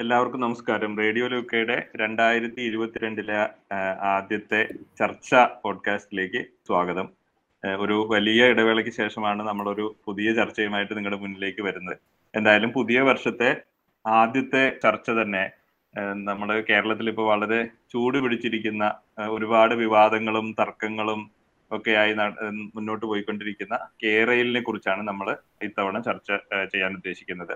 എല്ലാവർക്കും നമസ്കാരം. റേഡിയോ ലൂക്കയുടെ രണ്ടായിരത്തി ഇരുപത്തിരണ്ടിലെ ആദ്യത്തെ ചർച്ച പോഡ്കാസ്റ്റിലേക്ക് സ്വാഗതം. ഒരു വലിയ ഇടവേളയ്ക്ക് ശേഷമാണ് നമ്മളൊരു പുതിയ ചർച്ചയുമായിട്ട് നിങ്ങളുടെ മുന്നിലേക്ക് വരുന്നത്. എന്തായാലും പുതിയ വർഷത്തെ ആദ്യത്തെ ചർച്ച തന്നെ നമ്മുടെ കേരളത്തിൽ ഇപ്പോൾ വളരെ ചൂട് പിടിച്ചിരിക്കുന്ന ഒരുപാട് വിവാദങ്ങളും തർക്കങ്ങളും ഒക്കെയായി മുന്നോട്ട് പോയിക്കൊണ്ടിരിക്കുന്ന കേരളിനെ കുറിച്ചാണ് നമ്മൾ ഇത്തവണ ചർച്ച ചെയ്യാൻ ഉദ്ദേശിക്കുന്നത്.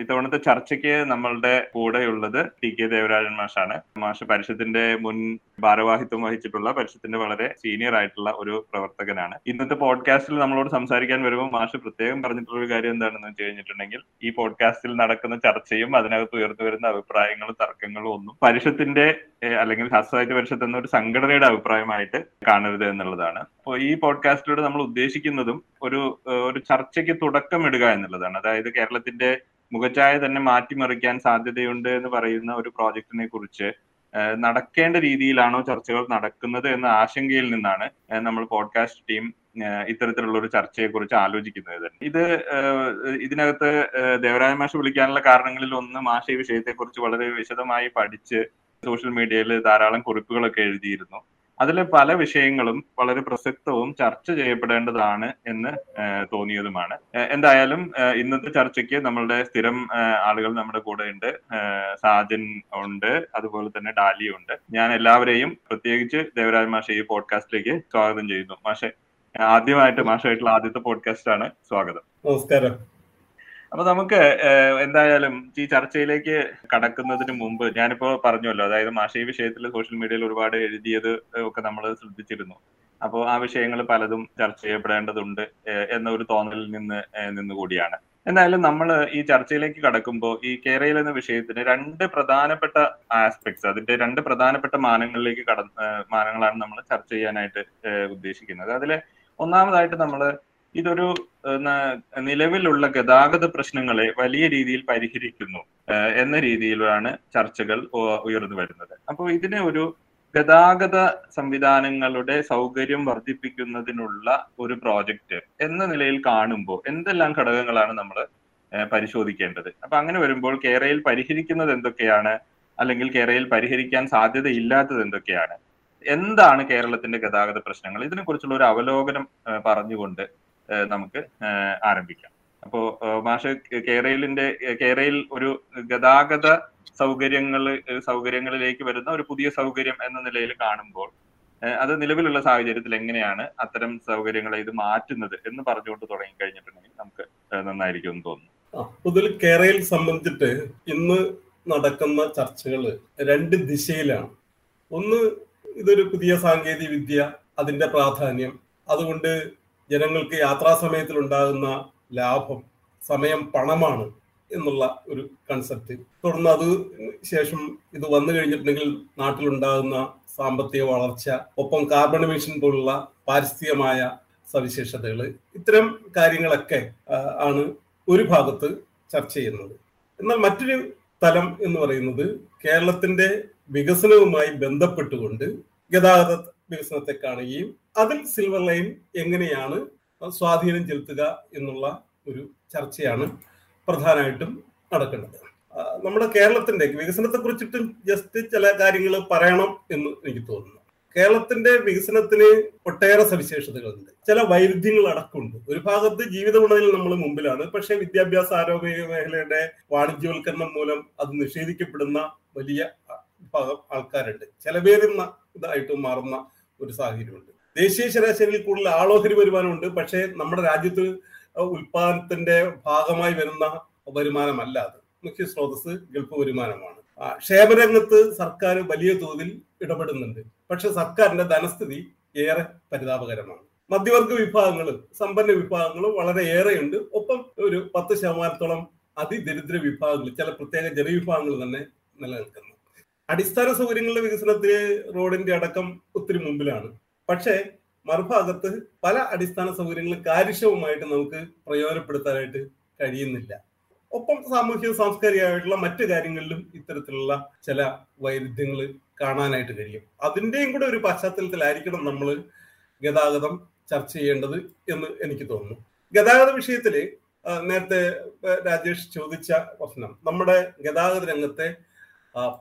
ഇത്തവണത്തെ ചർച്ചയ്ക്ക് നമ്മളുടെ കൂടെയുള്ളത് ടി കെ ദേവരാജൻ മാഷാണ്. മാഷ് പരിഷത്തിന്റെ മുൻ ഭാരവാഹിത്വം വഹിച്ചിട്ടുള്ള പരിഷത്തിന്റെ വളരെ സീനിയർ ആയിട്ടുള്ള ഒരു പ്രവർത്തകനാണ്. ഇന്നത്തെ പോഡ്കാസ്റ്റിൽ നമ്മളോട് സംസാരിക്കാൻ വരുമ്പോൾ മാഷ് പ്രത്യേകം പറഞ്ഞിട്ടുള്ള ഒരു കാര്യം എന്താണെന്ന് വെച്ച് കഴിഞ്ഞിട്ടുണ്ടെങ്കിൽ ഈ പോഡ്കാസ്റ്റിൽ നടക്കുന്ന ചർച്ചയും അതിനകത്ത് ഉയർന്നു വരുന്ന അഭിപ്രായങ്ങളും തർക്കങ്ങളും ഒന്നും പരിഷത്തിന്റെ അല്ലെങ്കിൽ ശാസ്ത്രസാഹിത്യ പരിഷത്ത് എന്ന ഒരു സംഘടനയുടെ അഭിപ്രായമായിട്ട് കാണരുത് എന്നുള്ളതാണ്. അപ്പോൾ ഈ പോഡ്കാസ്റ്റിലൂടെ നമ്മൾ ഉദ്ദേശിക്കുന്നതും ഒരു ഒരു ചർച്ചയ്ക്ക് തുടക്കമിടുക എന്നുള്ളതാണ്. അതായത് കേരളത്തിന്റെ മുഖച്ഛായ തന്നെ മാറ്റിമറിക്കാൻ സാധ്യതയുണ്ട് എന്ന് പറയുന്ന ഒരു പ്രോജക്റ്റിനെ കുറിച്ച് നടക്കേണ്ട രീതിയിലാണോ ചർച്ചകൾ നടക്കുന്നത് എന്ന ആശങ്കയിൽ നിന്നാണ് നമ്മൾ പോഡ്കാസ്റ്റ് ടീം ഇത്തരത്തിലുള്ള ഒരു ചർച്ചയെ കുറിച്ച് ആലോചിക്കുന്നത് ഇത് ഇതിനകത്ത് ദേവരായ മാഷ വിളിക്കാനുള്ള കാരണങ്ങളിൽ ഒന്ന് മാഷ ഈ വിഷയത്തെ കുറിച്ച് വളരെ വിശദമായി പഠിച്ച് സോഷ്യൽ മീഡിയയിൽ ധാരാളം കുറിപ്പുകളൊക്കെ എഴുതിയിരുന്നു. അതിലെ പല വിഷയങ്ങളും വളരെ പ്രസക്തവും ചർച്ച ചെയ്യപ്പെടേണ്ടതാണ് എന്ന് തോന്നിയതുമാണ്. എന്തായാലും ഇന്നത്തെ ചർച്ചയ്ക്ക് നമ്മളുടെ സ്ഥിരം ആളുകൾ നമ്മുടെ കൂടെ ഉണ്ട് സാജൻ ഉണ്ട് അതുപോലെ തന്നെ ഡാലി ഉണ്ട്. ഞാൻ എല്ലാവരെയും പ്രത്യേകിച്ച് ദേവരാജ് മാഷ ഈ പോഡ്കാസ്റ്റിലേക്ക് സ്വാഗതം ചെയ്യുന്നു. മാഷെ ആദ്യമായിട്ട് മാഷായിട്ടുള്ള ആദ്യത്തെ പോഡ്കാസ്റ്റ് ആണ് സ്വാഗതം. നമസ്കാരം. അപ്പൊ നമുക്ക് എന്തായാലും ഈ ചർച്ചയിലേക്ക് കടക്കുന്നതിന് മുമ്പ് ഞാനിപ്പോ പറഞ്ഞല്ലോ അതായത് മാഷി വിഷയത്തിൽ സോഷ്യൽ മീഡിയയിൽ ഒരുപാട് എഴുതിയത് ഒക്കെ നമ്മൾ ശ്രദ്ധിച്ചിരുന്നു. അപ്പോൾ ആ വിഷയങ്ങൾ പലതും ചർച്ച ചെയ്യപ്പെടേണ്ടതുണ്ട് എന്ന ഒരു തോന്നലിൽ നിന്ന് നിന്നുകൂടിയാണ് എന്തായാലും നമ്മൾ ഈ ചർച്ചയിലേക്ക് കടക്കുമ്പോൾ ഈ കേരയിൽ എന്ന വിഷയത്തിന് രണ്ട് പ്രധാനപ്പെട്ട ആസ്പെക്ട്സ് അതിന്റെ രണ്ട് പ്രധാനപ്പെട്ട മാനങ്ങളിലേക്ക് കട മാനങ്ങളാണ് നമ്മൾ ചർച്ച ചെയ്യാനായിട്ട് ഉദ്ദേശിക്കുന്നത്. അതിൽ ഒന്നാമതായിട്ട് നമ്മൾ ഇതൊരു നിലവിലുള്ള ഗതാഗത പ്രശ്നങ്ങളെ വലിയ രീതിയിൽ പരിഹരിക്കുന്നു എന്ന രീതിയിലാണ് ചർച്ചകൾ ഉയർന്നു വരുന്നത്. അപ്പോൾ ഇതിനെ ഒരു ഗതാഗത സംവിധാനങ്ങളുടെ സൗകര്യം വർദ്ധിപ്പിക്കുന്നതിനുള്ള ഒരു പ്രോജക്റ്റ് എന്ന നിലയിൽ കാണുമ്പോൾ എന്തെല്ലാം ഘടകങ്ങളാണ് നമ്മൾ പരിശോധിക്കേണ്ടത്? അപ്പൊ അങ്ങനെ വരുമ്പോൾ കേരളയിൽ പരിഹരിക്കുന്നത് എന്തൊക്കെയാണ്? അല്ലെങ്കിൽ കേരളയിൽ പരിഹരിക്കാൻ സാധ്യതയില്ലാത്തത് എന്തൊക്കെയാണ്? എന്താണ് കേരളത്തിന്റെ ഗതാഗത പ്രശ്നങ്ങൾ? ഇതിനെക്കുറിച്ചുള്ള ഒരു അവലോകനം പറഞ്ഞുകൊണ്ട് നമുക്ക് ആരംഭിക്കാം. അപ്പോ മാഷ കേരളിന്റെ കേരളയിൽ ഒരു ഗതാഗത സൗകര്യങ്ങൾ സൗകര്യങ്ങളിലേക്ക് വരുന്ന ഒരു പുതിയ സൗകര്യം എന്ന നിലയിൽ കാണുമ്പോൾ അത് നിലവിലുള്ള സാഹചര്യത്തിൽ എങ്ങനെയാണ് അത്തരം സൗകര്യങ്ങളെ ഇത് മാറ്റുന്നത് എന്ന് പറഞ്ഞുകൊണ്ട് തുടങ്ങി കഴിഞ്ഞിട്ടുണ്ടെങ്കിൽ നമുക്ക് നന്നായിരിക്കും എന്ന് തോന്നുന്നു. പൊതുവിൽ കേരളയിൽ സംബന്ധിച്ചിട്ട് ഇന്ന് നടക്കുന്ന ചർച്ചകൾ രണ്ട് ദിശയിലാണ്. ഒന്ന് ഇതൊരു പുതിയ സാങ്കേതിക വിദ്യ അതിന്റെ പ്രാധാന്യം. അതുകൊണ്ട് ജനങ്ങൾക്ക് യാത്രാ സമയത്തിൽ ഉണ്ടാകുന്ന ലാഭം സമയം പണമാണ് എന്നുള്ള ഒരു കൺസെപ്റ്റ് തുടർന്ന് അത് ശേഷം ഇത് വന്നു കഴിഞ്ഞിട്ടുണ്ടെങ്കിൽ നാട്ടിലുണ്ടാകുന്ന സാമ്പത്തിക വളർച്ച ഒപ്പം കാർബൺ എമിഷൻ പോലുള്ള പാരിസ്ഥിതികമായ സവിശേഷതകൾ ഇത്തരം കാര്യങ്ങളൊക്കെ ആണ് ഒരു ഭാഗത്ത് ചർച്ച ചെയ്യുന്നത്. എന്നാൽ മറ്റൊരു തലം എന്ന് പറയുന്നത് കേരളത്തിന്റെ വികസനവുമായി ബന്ധപ്പെട്ടുകൊണ്ട് ഗതാഗത വികസനത്തെ കാണുകയും അതിൽ സിൽവർ ലൈൻ എങ്ങനെയാണ് സ്വാധീനം ചെലുത്തുക എന്നുള്ള ഒരു ചർച്ചയാണ് പ്രധാനമായിട്ടും നടക്കേണ്ടത്. നമ്മുടെ കേരളത്തിന്റെ വികസനത്തെ കുറിച്ചിട്ടും ജസ്റ്റ് ചില കാര്യങ്ങൾ പറയണം എന്ന് എനിക്ക് തോന്നുന്നു. കേരളത്തിന്റെ വികസനത്തിന് ഒട്ടേറെ സവിശേഷതകളുണ്ട്. ചില വൈരുദ്ധ്യങ്ങൾ അടക്കമുണ്ട്. ഒരു ഭാഗത്ത് ജീവിത ഗുണത്തിൽ നമ്മൾ മുമ്പിലാണ്. പക്ഷെ വിദ്യാഭ്യാസ ആരോഗ്യ മേഖലയുടെ വാണിജ്യവൽക്കരണം മൂലം അത് നിഷേധിക്കപ്പെടുന്ന വലിയ ഭാഗം ആൾക്കാരുണ്ട്. ചെലവേറുന്ന ഇതായിട്ട് മാറുന്ന ഒരു സാഹചര്യമുണ്ട്. ദേശീയ ശരാശരിയിൽ കൂടുതൽ ആളോഹരി വരുമാനമുണ്ട്. പക്ഷേ നമ്മുടെ രാജ്യത്ത് ഉൽപാദനത്തിന്റെ ഭാഗമായി വരുന്ന വരുമാനമല്ല അത്. മുഖ്യ സ്രോതസ് ഗൾഫ് വരുമാനമാണ്. ക്ഷേമരംഗത്ത് സർക്കാർ വലിയ തോതിൽ ഇടപെടുന്നുണ്ട്. പക്ഷെ സർക്കാരിന്റെ ധനസ്ഥിതി ഏറെ പരിതാപകരമാണ്. മധ്യവർഗ വിഭാഗങ്ങളും സമ്പന്ന വിഭാഗങ്ങളും വളരെ ഏറെയുണ്ട്. ഒപ്പം ഒരു പത്ത് ശതമാനത്തോളം അതിദരിദ്ര വിഭാഗങ്ങൾ ചില പ്രത്യേക ജനവിഭാഗങ്ങൾ തന്നെ നിലനിൽക്കുന്നു. അടിസ്ഥാന സൗകര്യങ്ങളുടെ വികസനത്തിന് റോഡിന്റെ അടക്കം ഒത്തിരി മുമ്പിലാണ്. പക്ഷേ മറുഭാഗത്ത് പല അടിസ്ഥാന സൗകര്യങ്ങളും കാര്യക്ഷമമായിട്ട് നമുക്ക് പ്രയോജനപ്പെടുത്താനായിട്ട് കഴിയുന്നില്ല. ഒപ്പം സാമൂഹ്യ സാംസ്കാരികമായിട്ടുള്ള മറ്റു കാര്യങ്ങളിലും ഇത്തരത്തിലുള്ള ചില വൈരുദ്ധ്യങ്ങൾ കാണാനായിട്ട് കഴിയും. അതിന്റെയും കൂടെ ഒരു പശ്ചാത്തലത്തിലായിരിക്കണം നമ്മൾ ഗതാഗതം ചർച്ച ചെയ്യേണ്ടത് എന്ന് എനിക്ക് തോന്നുന്നു. ഗതാഗത വിഷയത്തിൽ നേരത്തെ രാജേഷ് ചോദിച്ച പ്രശ്നം. നമ്മുടെ ഗതാഗത രംഗത്തെ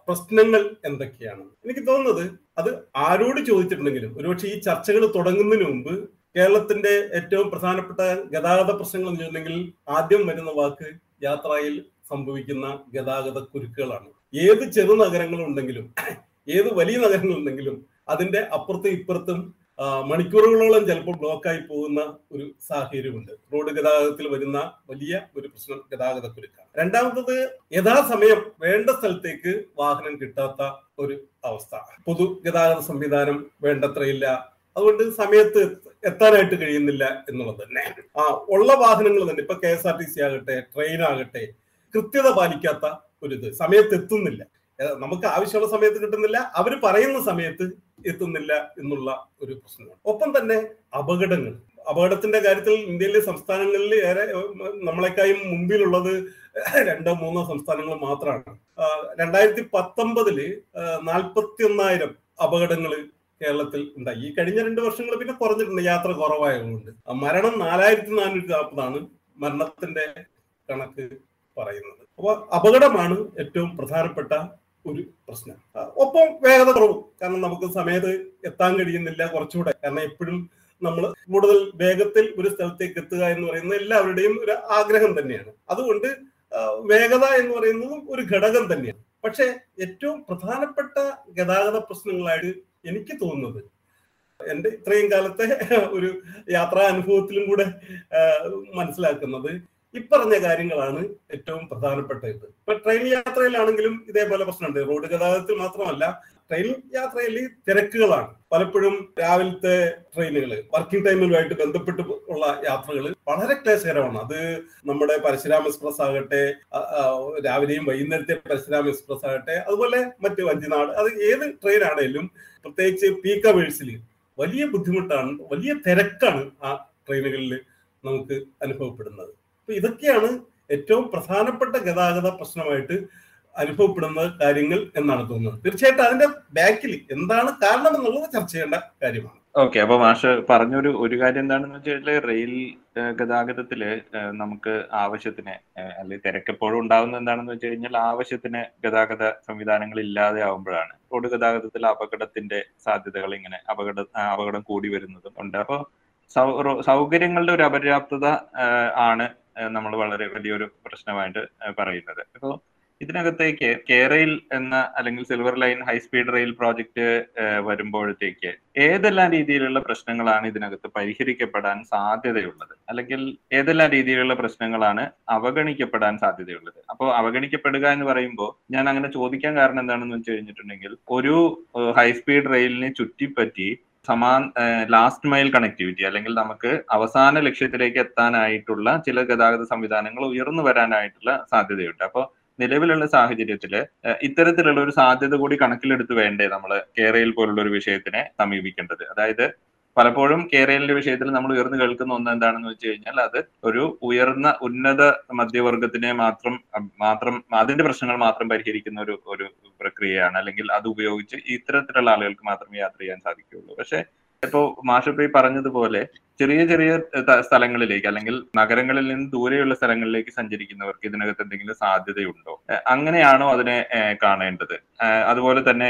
പ്രശ്നങ്ങൾ എന്തൊക്കെയാണ്? എനിക്ക് തോന്നുന്നത് അത് ആരോട് ചോദിച്ചിട്ടുണ്ടെങ്കിലും ഒരുപക്ഷെ ഈ ചർച്ചകൾ തുടങ്ങുന്നതിന് മുമ്പ് കേരളത്തിന്റെ ഏറ്റവും പ്രധാനപ്പെട്ട ഗതാഗത പ്രശ്നങ്ങൾ എന്ന് ചോദിച്ചിട്ടുണ്ടെങ്കിൽ ആദ്യം വരുന്ന വാക്ക് യാത്രയിൽ സംഭവിക്കുന്ന ഗതാഗത കുരുക്കുകളാണ്. ഏത് ചെറു നഗരങ്ങളുണ്ടെങ്കിലും ഏത് വലിയ നഗരങ്ങളുണ്ടെങ്കിലും അതിന്റെ അപ്പുറത്തും ഇപ്പുറത്തും മണിക്കൂറുകളോളം ചിലപ്പോൾ ബ്ലോക്കായി പോകുന്ന ഒരു സാഹചര്യമുണ്ട്. റോഡ് ഗതാഗതത്തിൽ വരുന്ന വലിയ ഒരു പ്രശ്നം ഗതാഗത കുരുക്കാണ് രണ്ടാമത്തത് യഥാസമയം വേണ്ട സ്ഥലത്തേക്ക് വാഹനം കിട്ടാത്ത ഒരു അവസ്ഥ. പൊതുഗതാഗത സംവിധാനം വേണ്ടത്രയില്ല. അതുകൊണ്ട് സമയത്ത് എത്താനായിട്ട് കഴിയുന്നില്ല എന്നുള്ളത് തന്നെ. ആ ഉള്ള വാഹനങ്ങൾ തന്നെ ഇപ്പൊ K S R T C ആകട്ടെ ട്രെയിൻ ആകട്ടെ കൃത്യത പാലിക്കാത്ത ഒരു ഇത്. സമയത്ത് എത്തുന്നില്ല. നമുക്ക് ആവശ്യമുള്ള സമയത്ത് കിട്ടുന്നില്ല. അവർ പറയുന്ന സമയത്ത് എത്തുന്നില്ല എന്നുള്ള ഒരു പ്രശ്നമാണ്. ഒപ്പം തന്നെ അപകടങ്ങൾ. അപകടത്തിന്റെ കാര്യത്തിൽ ഇന്ത്യയിലെ സംസ്ഥാനങ്ങളിൽ ഏറെ നമ്മളെക്കായും മുമ്പിലുള്ളത് രണ്ടോ മൂന്നോ സംസ്ഥാനങ്ങൾ മാത്രമാണ്. രണ്ടായിരത്തി പത്തൊമ്പതിൽ നാൽപ്പത്തി ഒന്നായിരം അപകടങ്ങൾ കേരളത്തിൽ ഉണ്ടായി. ഈ കഴിഞ്ഞ രണ്ട് വർഷങ്ങൾ പിന്നെ കുറഞ്ഞിട്ടുണ്ട്. യാത്ര കുറവായതുകൊണ്ട്. മരണം നാലായിരത്തി നാനൂറ്റി നാൽപ്പതാണ് മരണത്തിന്റെ കണക്ക് പറയുന്നത്. അപ്പൊ അപകടമാണ് ഏറ്റവും പ്രധാനപ്പെട്ട ഒരു പ്രശ്നം. ഒപ്പം വേഗത കുറവും. കാരണം നമുക്ക് സമയത്ത് എത്താൻ കഴിയുന്നില്ല കുറച്ചുകൂടെ. കാരണം എപ്പോഴും നമ്മൾ കൂടുതൽ വേഗത്തിൽ ഒരു സ്ഥലത്തേക്ക് എത്തുക എന്ന് പറയുന്നത് എല്ലാവരുടെയും ഒരു ആഗ്രഹം തന്നെയാണ്. അതുകൊണ്ട് വേഗത എന്ന് പറയുന്നതും ഒരു ഘടകം തന്നെയാണ്. പക്ഷേ ഏറ്റവും പ്രധാനപ്പെട്ട ഗതാഗത പ്രശ്നങ്ങളായിട്ട് എനിക്ക് തോന്നുന്നത് എന്റെ ഇത്രയും കാലത്തെ ഒരു യാത്രാ അനുഭവത്തിലും കൂടെ മനസ്സിലാക്കുന്നത് ഇപ്പറഞ്ഞ കാര്യങ്ങളാണ് ഏറ്റവും പ്രധാനപ്പെട്ട ഇത് ഇപ്പൊ ട്രെയിൻ യാത്രയിലാണെങ്കിലും ഇതേപോലെ പ്രശ്നമുണ്ട്. റോഡ് ഗതാഗതത്തിൽ മാത്രമല്ല ട്രെയിൻ യാത്രയിൽ തിരക്കുകളാണ്. പലപ്പോഴും രാവിലത്തെ ട്രെയിനുകൾ വർക്കിംഗ് ടൈമിലുമായിട്ട് ബന്ധപ്പെട്ട് ഉള്ള യാത്രകൾ വളരെ ക്ലേശകരമാണ് അത് നമ്മുടെ പരശുരാം എക്സ്പ്രസ് ആകട്ടെ രാവിലെയും വൈകുന്നേരത്തെ പരശുരാം എക്സ്പ്രസ് ആകട്ടെ അതുപോലെ മറ്റ് വഞ്ചിനാട് അത് ഏത് ട്രെയിൻ ആണെങ്കിലും പ്രത്യേകിച്ച് പീക്ക് വലിയ ബുദ്ധിമുട്ടാണ് വലിയ തിരക്കാണ് ആ ട്രെയിനുകളിൽ നമുക്ക് അനുഭവപ്പെടുന്നത്. അപ്പൊ ഇതൊക്കെയാണ് ഏറ്റവും പ്രധാനപ്പെട്ട ഗതാഗത പ്രശ്നമായിട്ട് അനുഭവപ്പെടുന്ന കാര്യങ്ങൾ എന്നാണ് തോന്നുന്നത്. തീർച്ചയായിട്ടും അതിന്റെ ബാക്കിൽ എന്താണ് കാരണം എന്നുള്ളത് ചർച്ച ചെയ്യേണ്ട കാര്യമാണ്. ഓക്കെ അപ്പൊ മാഷ് പറഞ്ഞൊരു ഒരു കാര്യം എന്താണെന്ന് വെച്ചാൽ റെയിൽ ഗതാഗതത്തിൽ നമുക്ക് ആവശ്യത്തിന് അല്ലെങ്കിൽ തിരക്കെപ്പോഴും ഉണ്ടാകുന്ന എന്താണെന്ന് വെച്ച് കഴിഞ്ഞാൽ ആവശ്യത്തിന് ഗതാഗത സംവിധാനങ്ങൾ ഇല്ലാതെ ആവുമ്പോഴാണ്. റോഡ് ഗതാഗതത്തിൽ അപകടത്തിന്റെ സാധ്യതകൾ ഇങ്ങനെ അപകട അപകടം കൂടി വരുന്നതും ഉണ്ട്. അപ്പോൾ സൗകര്യങ്ങളുടെ ഒരു അപര്യാപ്തത ആണ് നമ്മൾ വളരെ വലിയൊരു പ്രശ്നമായിട്ട് പറയുന്നത്. അപ്പോൾ ഇതിനകത്തേക്ക് കേരയിൽ എന്ന അല്ലെങ്കിൽ silver line high speed rail project വരുമ്പോഴത്തേക്ക് ഏതെല്ലാം രീതിയിലുള്ള പ്രശ്നങ്ങളാണ് ഇതിനകത്ത് പരിഹരിക്കപ്പെടാൻ സാധ്യതയുള്ളത്? അല്ലെങ്കിൽ ഏതെല്ലാം രീതിയിലുള്ള പ്രശ്നങ്ങളാണ് അവഗണിക്കപ്പെടാൻ സാധ്യതയുള്ളത്? അപ്പോൾ അവഗണിക്കപ്പെടുക എന്ന് പറയുമ്പോൾ ഞാൻ അങ്ങനെ ചോദിക്കാൻ കാരണം എന്താണെന്ന് വെച്ച് കഴിഞ്ഞിട്ടുണ്ടെങ്കിൽ ഒരു ഹൈ സ്പീഡ് റെയിലിനെ ചുറ്റിപ്പറ്റി സമാൻ ലാസ്റ്റ് മൈൽ കണക്ടിവിറ്റി അല്ലെങ്കിൽ നമുക്ക് അവസാന ലക്ഷ്യത്തിലേക്ക് എത്താനായിട്ടുള്ള ചില ഗതാഗത സംവിധാനങ്ങൾ ഉയർന്നു വരാനായിട്ടുള്ള സാധ്യതയുണ്ട്. അപ്പോൾ നിലവിലുള്ള സാഹചര്യത്തിൽ ഇത്തരത്തിലുള്ള ഒരു സാധ്യത കൂടി കണക്കിലെടുത്ത് വേണ്ടേ നമ്മൾ കേരയിൽ പോലുള്ള ഒരു വിഷയത്തിനെ സമീപിക്കേണ്ടത്? അതായത് പലപ്പോഴും കേരളിന്റെ വിഷയത്തിൽ നമ്മൾ ഉയർന്നു കേൾക്കുന്ന ഒന്ന് എന്താണെന്ന് വെച്ച് കഴിഞ്ഞാൽ അത് ഒരു ഉയർന്ന ഉന്നത മധ്യവർഗത്തിനെ മാത്രം മാത്രം അതിന്റെ പ്രശ്നങ്ങൾ മാത്രം പരിഹരിക്കുന്ന ഒരു ഒരു പ്രക്രിയയാണ്. അല്ലെങ്കിൽ അത് ഉപയോഗിച്ച് ഇത്തരത്തിലുള്ള ആളുകൾക്ക് മാത്രമേ യാത്ര ചെയ്യാൻ സാധിക്കുകയുള്ളൂ. പക്ഷേ ഇപ്പോ മാഷപ്പി പറഞ്ഞതുപോലെ ചെറിയ ചെറിയ സ്ഥലങ്ങളിലേക്ക് അല്ലെങ്കിൽ നഗരങ്ങളിൽ നിന്ന് ദൂരെയുള്ള സ്ഥലങ്ങളിലേക്ക് സഞ്ചരിക്കുന്നവർക്ക് ഇതിനകത്ത് എന്തെങ്കിലും സാധ്യതയുണ്ടോ? അങ്ങനെയാണോ അതിനെ കാണേണ്ടത്? അതുപോലെ തന്നെ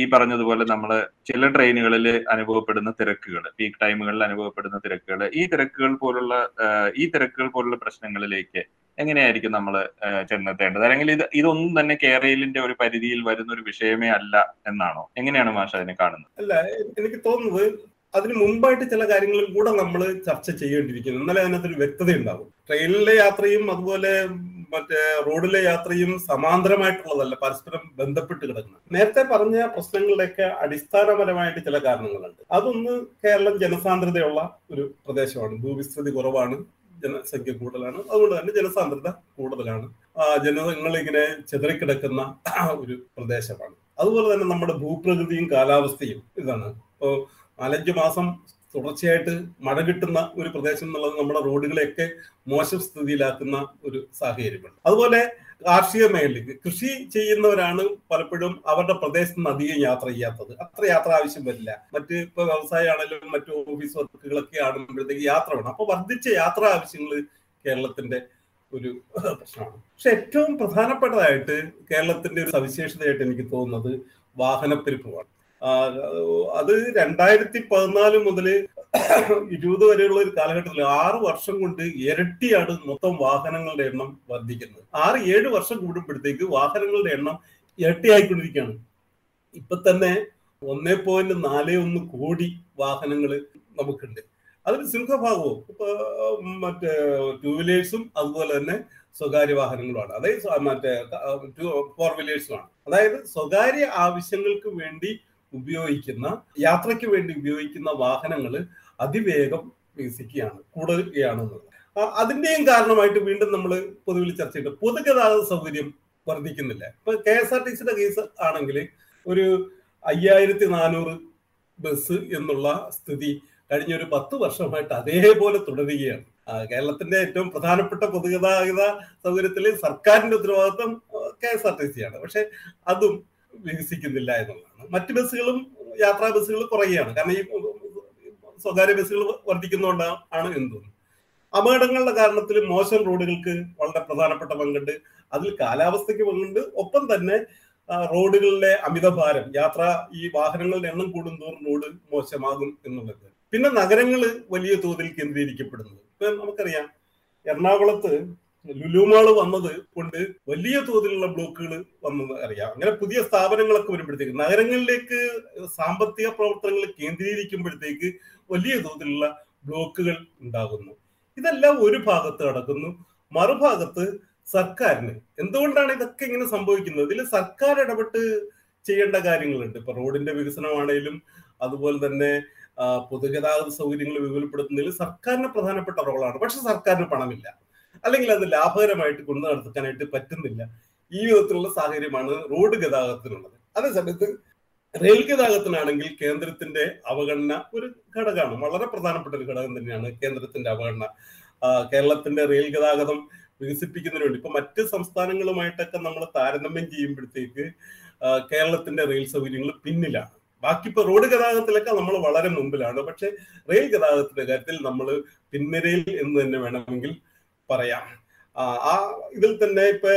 ഈ പറഞ്ഞതുപോലെ നമ്മൾ ചില ട്രെയിനുകളിൽ അനുഭവപ്പെടുന്ന തിരക്കുകൾ പീക്ക് ടൈമുകളിൽ അനുഭവപ്പെടുന്ന തിരക്കുകൾ ഈ തിരക്കുകൾ പോലുള്ള ഈ തിരക്കുകൾ പോലുള്ള പ്രശ്നങ്ങളിലേക്ക് എങ്ങനെയായിരിക്കും നമ്മൾ ചെന്നെത്തേണ്ടത്? അല്ലെങ്കിൽ ഇത് ഇതൊന്നും തന്നെ കേരളിന്റെ ഒരു പരിധിയിൽ വരുന്ന ഒരു വിഷയമേ അല്ല എന്നാണോ? എങ്ങനെയാണ് മാഷ അതിനെ കാണുന്നത്? അല്ല എനിക്ക് തോന്നുന്നത് അതിന് മുമ്പായിട്ട് ചില കാര്യങ്ങളിൽ കൂടെ നമ്മൾ ചർച്ച ചെയ്യേണ്ടിയിരിക്കുന്നു. എന്നാലേ അതിനകത്തൊരു വ്യക്തത ഉണ്ടാവും ട്രെയിനിലെ യാത്രയും അതുപോലെ മറ്റേ റോഡിലെ യാത്രയും സമാന്തരമായിട്ടുള്ളതല്ല പരസ്പരം ബന്ധപ്പെട്ട് കിടക്കുന്നത്. നേരത്തെ പറഞ്ഞ പ്രശ്നങ്ങളുടെയൊക്കെ അടിസ്ഥാനപരമായിട്ട് ചില കാരണങ്ങളുണ്ട്. അതൊന്ന് കേരളം ജനസാന്ദ്രതയുള്ള ഒരു പ്രദേശമാണ്. ഭൂവിസ്തൃതി കുറവാണ് ജനസംഖ്യ കൂടുതലാണ്. അതുകൊണ്ട് തന്നെ ജനസാന്ദ്രത കൂടുതലാണ്. ജനങ്ങൾ ഇങ്ങനെ ചെതറിക്കിടക്കുന്ന ഒരു പ്രദേശമാണ്. അതുപോലെ തന്നെ നമ്മുടെ ഭൂപ്രകൃതിയും കാലാവസ്ഥയും ഇതാണ്. ഇപ്പോൾ നാലഞ്ച് മാസം തുടർച്ചയായിട്ട് മഴ കിട്ടുന്ന ഒരു പ്രദേശം എന്നുള്ളത് നമ്മുടെ റോഡുകളെയൊക്കെ മോശം സ്ഥിതിയിലാക്കുന്ന ഒരു സാഹചര്യമാണ് അതുപോലെ കാർഷിക മേഖലയ്ക്ക് കൃഷി ചെയ്യുന്നവരാണ് പലപ്പോഴും അവരുടെ പ്രദേശത്ത് നിന്ന് അധികം യാത്ര ചെയ്യാത്തത്. അത്ര യാത്ര ആവശ്യം വരില്ല. മറ്റ് ഇപ്പൊ വ്യവസായമാണെങ്കിലും മറ്റു ഓഫീസ് വർക്കുകളൊക്കെ ആണെന്നുമ്പോഴത്തേക്ക് യാത്ര വേണം. അപ്പൊ വർദ്ധിച്ച യാത്രാ ആവശ്യങ്ങൾ കേരളത്തിന്റെ ഒരു പ്രശ്നമാണ്. പക്ഷെ ഏറ്റവും പ്രധാനപ്പെട്ടതായിട്ട് കേരളത്തിന്റെ ഒരു സവിശേഷതയായിട്ട് എനിക്ക് തോന്നുന്നത് വാഹനപ്പെരുപ്പമാണ്. അത് രണ്ടായിരത്തി പതിനാല് മുതൽ ഇരുപത് വരെയുള്ള ഒരു കാലഘട്ടത്തിൽ ആറ് വർഷം കൊണ്ട് ഇരട്ടിയാണ് മൊത്തം വാഹനങ്ങളുടെ എണ്ണം വർദ്ധിക്കുന്നത്. ആറ് ഏഴ് വർഷം കൂടുമ്പോഴത്തേക്ക് വാഹനങ്ങളുടെ എണ്ണം ഇരട്ടിയായിക്കൊണ്ടിരിക്കുകയാണ്. ഇപ്പൊ തന്നെ ഒന്നേ പോയിന്റ് നാല് ഒന്ന് കോടി വാഹനങ്ങൾ നമുക്കുണ്ട്. അതിൽ സിംഹഭാഗവും മറ്റേ ടൂ വീലേഴ്സും അതുപോലെ തന്നെ സ്വകാര്യ വാഹനങ്ങളുമാണ്. അതായത് മറ്റേ ഫോർ വീലേഴ്സുമാണ്. അതായത് സ്വകാര്യ ആവശ്യങ്ങൾക്ക് വേണ്ടി ഉപയോഗിക്കുന്ന യാത്രയ്ക്ക് വേണ്ടി ഉപയോഗിക്കുന്ന വാഹനങ്ങൾ അതിവേഗം വികസിക്കുകയാണ് കൂടുകയാണെന്നുള്ളത്. ആ, അതിന്റെയും കാരണമായിട്ട് വീണ്ടും നമ്മൾ പൊതുവിൽ ചർച്ച ചെയ്ത. പൊതുഗതാഗത സൗകര്യം വർദ്ധിക്കുന്നില്ല. ഇപ്പൊ കെ എസ് ആർ ടി സിയുടെ കേസ് ആണെങ്കിൽ ഒരു അയ്യായിരത്തി നാനൂറ് ബസ് എന്നുള്ള സ്ഥിതി കഴിഞ്ഞ ഒരു പത്ത് വർഷമായിട്ട് അതേപോലെ തുടരുകയാണ്. കേരളത്തിന്റെ ഏറ്റവും പ്രധാനപ്പെട്ട പൊതുഗതാഗത സൗകര്യത്തിൽ സർക്കാരിന്റെ ഉത്തരവാദിത്വം K S R T C ആണ്. പക്ഷെ അതും വികസിക്കുന്നില്ല എന്നുള്ളതാണ്. മറ്റ് ബസ്സുകളും യാത്രാ ബസ്സുകൾ കുറയുകയാണ്. കാരണം ഈ സ്വകാര്യ ബസ്സുകൾ വർദ്ധിക്കുന്നതുകൊണ്ടാണ് ആണ് എന്ന് തോന്നുന്നു. അപകടങ്ങളുടെ കാരണത്തിൽ മോശം റോഡുകൾക്ക് വളരെ പ്രധാനപ്പെട്ട പങ്കുണ്ട്. അതിൽ കാലാവസ്ഥയ്ക്ക് പങ്കുണ്ട്. ഒപ്പം തന്നെ റോഡുകളിലെ അമിതഭാരം യാത്ര ഈ വാഹനങ്ങളുടെ എണ്ണം കൂടുന്തോറും റോഡ് മോശമാകും എന്നുള്ളത്. പിന്നെ നഗരങ്ങൾ വലിയ തോതിൽ കേന്ദ്രീകരിക്കപ്പെടുന്നത് ഇപ്പൊ നമുക്കറിയാം എറണാകുളത്ത് ലുലുമാൾ വന്നത് കൊണ്ട് വലിയ തോതിലുള്ള ബ്ലോക്കുകൾ വന്നത് അറിയാം. അങ്ങനെ പുതിയ സ്ഥാപനങ്ങളൊക്കെ വരുമ്പോഴത്തേക്ക് നഗരങ്ങളിലേക്ക് സാമ്പത്തിക പ്രവർത്തനങ്ങൾ കേന്ദ്രീകരിക്കുമ്പോഴത്തേക്ക് വലിയ തോതിലുള്ള ബ്ലോക്കുകൾ ഉണ്ടാകുന്നു. ഇതെല്ലാം ഒരു ഭാഗത്ത് നടക്കുന്നു. മറുഭാഗത്ത് സർക്കാരിന്. എന്തുകൊണ്ടാണ് ഇതൊക്കെ ഇങ്ങനെ സംഭവിക്കുന്നത്? ഇതിൽ സർക്കാർ ഇടപെട്ട് ചെയ്യേണ്ട കാര്യങ്ങളുണ്ട്. ഇപ്പൊ റോഡിന്റെ വികസനമാണേലും അതുപോലെ തന്നെ പൊതുഗതാഗത സൗകര്യങ്ങൾ വിപുലപ്പെടുത്തുന്നതിൽ സർക്കാരിന് പ്രധാനപ്പെട്ട റോളാണ്. പക്ഷെ സർക്കാരിന് പണമില്ല. അല്ലെങ്കിൽ അത് ലാഭകരമായിട്ട് കൊണ്ടു നടത്താനായിട്ട് പറ്റുന്നില്ല. ഈ വിധത്തിലുള്ള സാഹചര്യമാണ് റോഡ് ഗതാഗതത്തിനുള്ളത്. അതേസമയത്ത് റെയിൽ ഗതാഗതത്തിനാണെങ്കിൽ കേന്ദ്രത്തിന്റെ അവഗണന ഒരു ഘടകമാണ്. വളരെ പ്രധാനപ്പെട്ട ഒരു ഘടകം തന്നെയാണ് കേന്ദ്രത്തിന്റെ അവഗണന. കേരളത്തിന്റെ റെയിൽ ഗതാഗതം വികസിപ്പിക്കുന്നതിന് വേണ്ടി ഇപ്പൊ മറ്റ് സംസ്ഥാനങ്ങളുമായിട്ടൊക്കെ നമ്മൾ താരതമ്യം ചെയ്യുമ്പോഴത്തേക്ക് കേരളത്തിന്റെ റെയിൽ സൗകര്യങ്ങൾ പിന്നിലാണ്. ബാക്കി ഇപ്പൊ റോഡ് ഗതാഗതത്തിലൊക്കെ നമ്മൾ വളരെ മുമ്പിലാണ്. പക്ഷെ റെയിൽ ഗതാഗതത്തിന്റെ കാര്യത്തിൽ നമ്മൾ പിൻനിരയിൽ എന്ന് തന്നെ വേണമെങ്കിൽ പറയാം. ആ, ഇതിൽ തന്നെ ഇപ്പൊ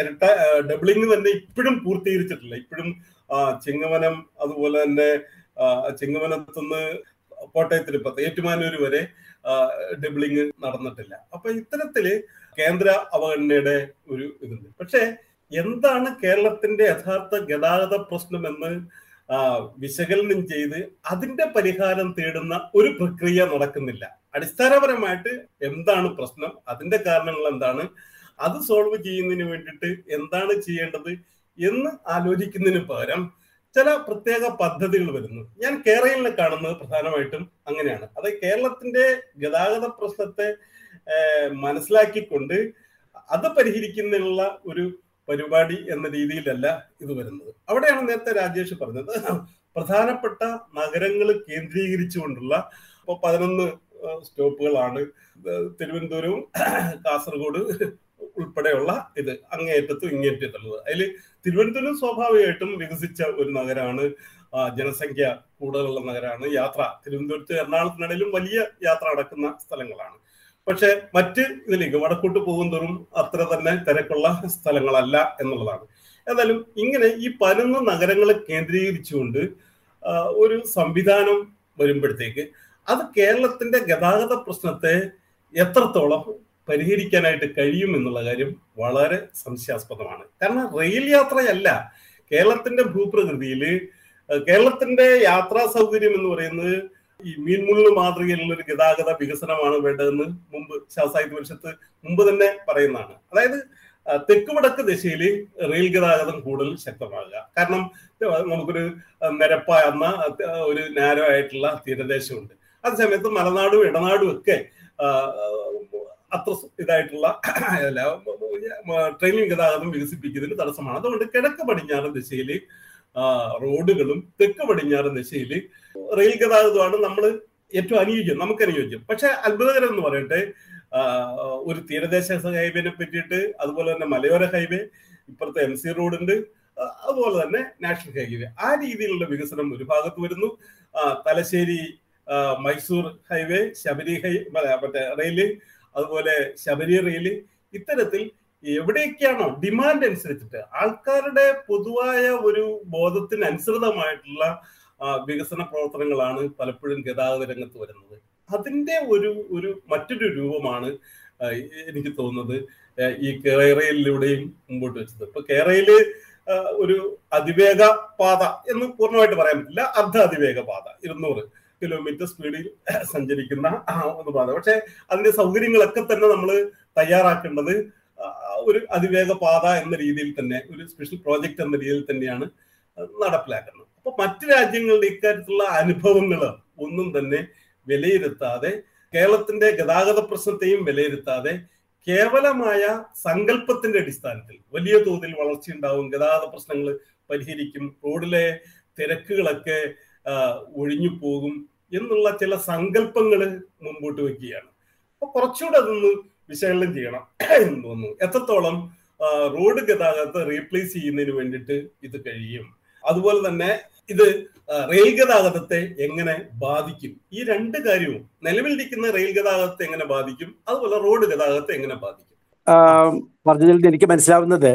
ഇരട്ട ഡബിളിംഗ് തന്നെ ഇപ്പോഴും പൂർത്തീകരിച്ചിട്ടില്ല. ഇപ്പോഴും ചിങ്ങവനം അതുപോലെ തന്നെ ചിങ്ങവനത്തുനിന്ന് കോട്ടയത്തിൽ ഇപ്പൊ ഏറ്റുമാനൂർ വരെ ഡബിളിംഗ് നടന്നിട്ടില്ല. അപ്പൊ ഇത്തരത്തിൽ കേന്ദ്ര അവഗണനയുടെ ഒരു ഇതുണ്ട്. പക്ഷേ എന്താണ് കേരളത്തിന്റെ യഥാർത്ഥ ഗതാഗത പ്രശ്നം എന്ന് വിശകലനം ചെയ്ത് അതിന്റെ പരിഹാരം തേടുന്ന ഒരു പ്രക്രിയ നടക്കുന്നില്ല. അടിസ്ഥാനപരമായിട്ട് എന്താണ് പ്രശ്നം? അതിന്റെ കാരണങ്ങൾ എന്താണ്? അത് സോൾവ് ചെയ്യുന്നതിന് വേണ്ടിയിട്ട് എന്താണ് ചെയ്യേണ്ടത് എന്ന് ആലോചിക്കുന്നതിന് പകരം ചില പ്രത്യേക പദ്ധതികൾ വരുന്നു. ഞാൻ കേരളയിൽ കാണുന്നത് പ്രധാനമായിട്ടും അങ്ങനെയാണ്. അത് കേരളത്തിന്റെ ഗതാഗത പ്രശ്നത്തെ മനസ്സിലാക്കിക്കൊണ്ട് അത് പരിഹരിക്കുന്നതിനുള്ള ഒരു പരിപാടി എന്ന രീതിയിലല്ല ഇത് വരുന്നത്. അവിടെയാണ് നേരത്തെ രാജേഷ് പറഞ്ഞത്. പ്രധാനപ്പെട്ട നഗരങ്ങൾ കേന്ദ്രീകരിച്ചുകൊണ്ടുള്ള ഇപ്പൊ പതിനൊന്ന് സ്റ്റോപ്പുകളാണ്. തിരുവനന്തപുരവും കാസർഗോഡ് ഉൾപ്പെടെയുള്ള ഇത് അങ്ങേയറ്റത്തും ഇങ്ങേറ്റത്തുള്ളത് അതിൽ തിരുവനന്തപുരം സ്വാഭാവികമായിട്ടും വികസിച്ച ഒരു നഗരമാണ് ജനസംഖ്യ കൂടുതലുള്ള നഗരമാണ് യാത്ര. തിരുവനന്തപുരത്ത് എറണാകുളത്തിനിടയിലും വലിയ യാത്ര നടക്കുന്ന സ്ഥലങ്ങളാണ്. പക്ഷെ മറ്റ് ഇതിലേക്ക് വടക്കോട്ട് പോകുന്നതും അത്ര തന്നെ തിരക്കുള്ള സ്ഥലങ്ങളല്ല എന്നുള്ളതാണ്. ഏതായാലും ഇങ്ങനെ ഈ പതിനൊന്ന് നഗരങ്ങളെ കേന്ദ്രീകരിച്ചുകൊണ്ട് ഒരു സംവിധാനം വരുമ്പോഴത്തേക്ക് അത് കേരളത്തിന്റെ ഗതാഗത പ്രശ്നത്തെ എത്രത്തോളം പരിഹരിക്കാനായിട്ട് കഴിയും എന്നുള്ള കാര്യം വളരെ സംശയാസ്പദമാണ്. കാരണം റെയിൽ യാത്രയല്ല കേരളത്തിന്റെ ഭൂപ്രകൃതിയിൽ കേരളത്തിന്റെ യാത്രാ സൗകര്യം എന്ന് പറയുന്നത് ഈ മീൻമുള്ളു മാതൃകയിലുള്ള ഒരു ഗതാഗത വികസനമാണ് വേണ്ടതെന്ന് മുമ്പ് ശാസ്ത്രായുധ പരിഷത്ത് മുമ്പ് തന്നെ പറയുന്നതാണ്. അതായത് തെക്ക് വടക്ക് ദിശയിൽ റെയിൽ ഗതാഗതം കൂടുതൽ ശക്തമാകുക. കാരണം നമുക്കൊരു നിരപ്പായ ഒരു നാരോ ആയിട്ടുള്ള തീരദേശമുണ്ട്. അതേസമയത്ത് മലനാടും ഇടനാടും ഒക്കെ അത്ര ഇതായിട്ടുള്ള ട്രെയിനിങ് ഗതാഗതം വികസിപ്പിക്കുന്നതിന് തടസ്സമാണ്. അതുകൊണ്ട് കിഴക്ക് പടിഞ്ഞാറൻ ദിശയിൽ റോഡുകളും തെക്ക് പടിഞ്ഞാറൻ ദിശയിൽ റെയിൽ ഗതാഗതമാണ് നമ്മൾ ഏറ്റവും അനുയോജ്യം നമുക്ക് അനുയോജ്യം. പക്ഷെ അത്ഭുതകരം എന്ന് പറയട്ടെ ഒരു തീരദേശ ഹൈവേനെ പറ്റിയിട്ട് അതുപോലെ തന്നെ മലയോര ഹൈവേ ഇപ്പുറത്തെ എം സി റോഡുണ്ട് അതുപോലെ തന്നെ നാഷണൽ ഹൈവേ. ആ രീതിയിലുള്ള വികസനം ഒരു ഭാഗത്ത് വരുന്നു. തലശ്ശേരി മൈസൂർ ഹൈവേ ശബരി ഹൈ മറ്റേ റെയിൽ അതുപോലെ ശബരി റെയിൽ ഇത്തരത്തിൽ എവിടെയൊക്കെയാണോ ഡിമാൻഡ് അനുസരിച്ചിട്ട് ആൾക്കാരുടെ പൊതുവായ ഒരു ബോധത്തിന് അനുസൃതമായിട്ടുള്ള വികസന പ്രവർത്തനങ്ങളാണ് പലപ്പോഴും ഗതാഗത രംഗത്ത് വരുന്നത്. അതിന്റെ ഒരു ഒരു മറ്റൊരു രൂപമാണ് എനിക്ക് തോന്നുന്നത് ഈ കേരളയിലൂടെയും മുമ്പോട്ട് വെച്ചത്. ഇപ്പൊ കേരളയിൽ ഒരു അതിവേഗ പാത എന്ന് പൂർണമായിട്ട് പറയാൻ പറ്റില്ല. അർദ്ധ അതിവേഗ പാത ഇരുന്നൂറ്. കിലോമീറ്റർ സ്പീഡിൽ സഞ്ചരിക്കുന്ന ഒന്ന് പാത പക്ഷെ അതിന്റെ സൗകര്യങ്ങളൊക്കെ തന്നെ നമ്മൾ തയ്യാറാക്കേണ്ടത് ഒരു അതിവേഗ പാത എന്ന രീതിയിൽ തന്നെ ഒരു സ്പെഷ്യൽ പ്രോജക്റ്റ് എന്ന രീതിയിൽ തന്നെയാണ് നടപ്പിലാക്കുന്നത്. അപ്പൊ മറ്റു രാജ്യങ്ങളുടെ ഇക്കാര്യത്തിലുള്ള അനുഭവങ്ങൾ ഒന്നും തന്നെ വിലയിരുത്താതെ കേരളത്തിന്റെ ഗതാഗത പ്രശ്നത്തെയും വിലയിരുത്താതെ കേവലമായ സങ്കല്പത്തിന്റെ അടിസ്ഥാനത്തിൽ വലിയ തോതിൽ വളർച്ചയുണ്ടാവും ഗതാഗത പ്രശ്നങ്ങൾ പരിഹരിക്കും റോഡിലെ തിരക്കുകളൊക്കെ ഒഴിഞ്ഞു പോകും എന്നുള്ള ചില സങ്കല്പങ്ങൾ മുമ്പോട്ട് വെക്കുകയാണ് അപ്പൊ കുറച്ചുകൂടെ അതൊന്ന് വിശകലനം ചെയ്യണം എന്ന് തോന്നുന്നു. എത്രത്തോളം റോഡ് ഗതാഗതത്തെ റീപ്ലേസ് ചെയ്യുന്നതിന് വേണ്ടിയിട്ട് ഇത് കഴിയും? അതുപോലെ തന്നെ ഇത് റെയിൽ ഗതാഗതത്തെ എങ്ങനെ ബാധിക്കും? ഈ രണ്ട് കാര്യവും നിലവിലിരിക്കുന്ന റെയിൽ ഗതാഗതത്തെ എങ്ങനെ ബാധിക്കും? അതുപോലെ റോഡ് ഗതാഗതത്തെ എങ്ങനെ ബാധിക്കും? എനിക്ക് മനസ്സിലാവുന്നത്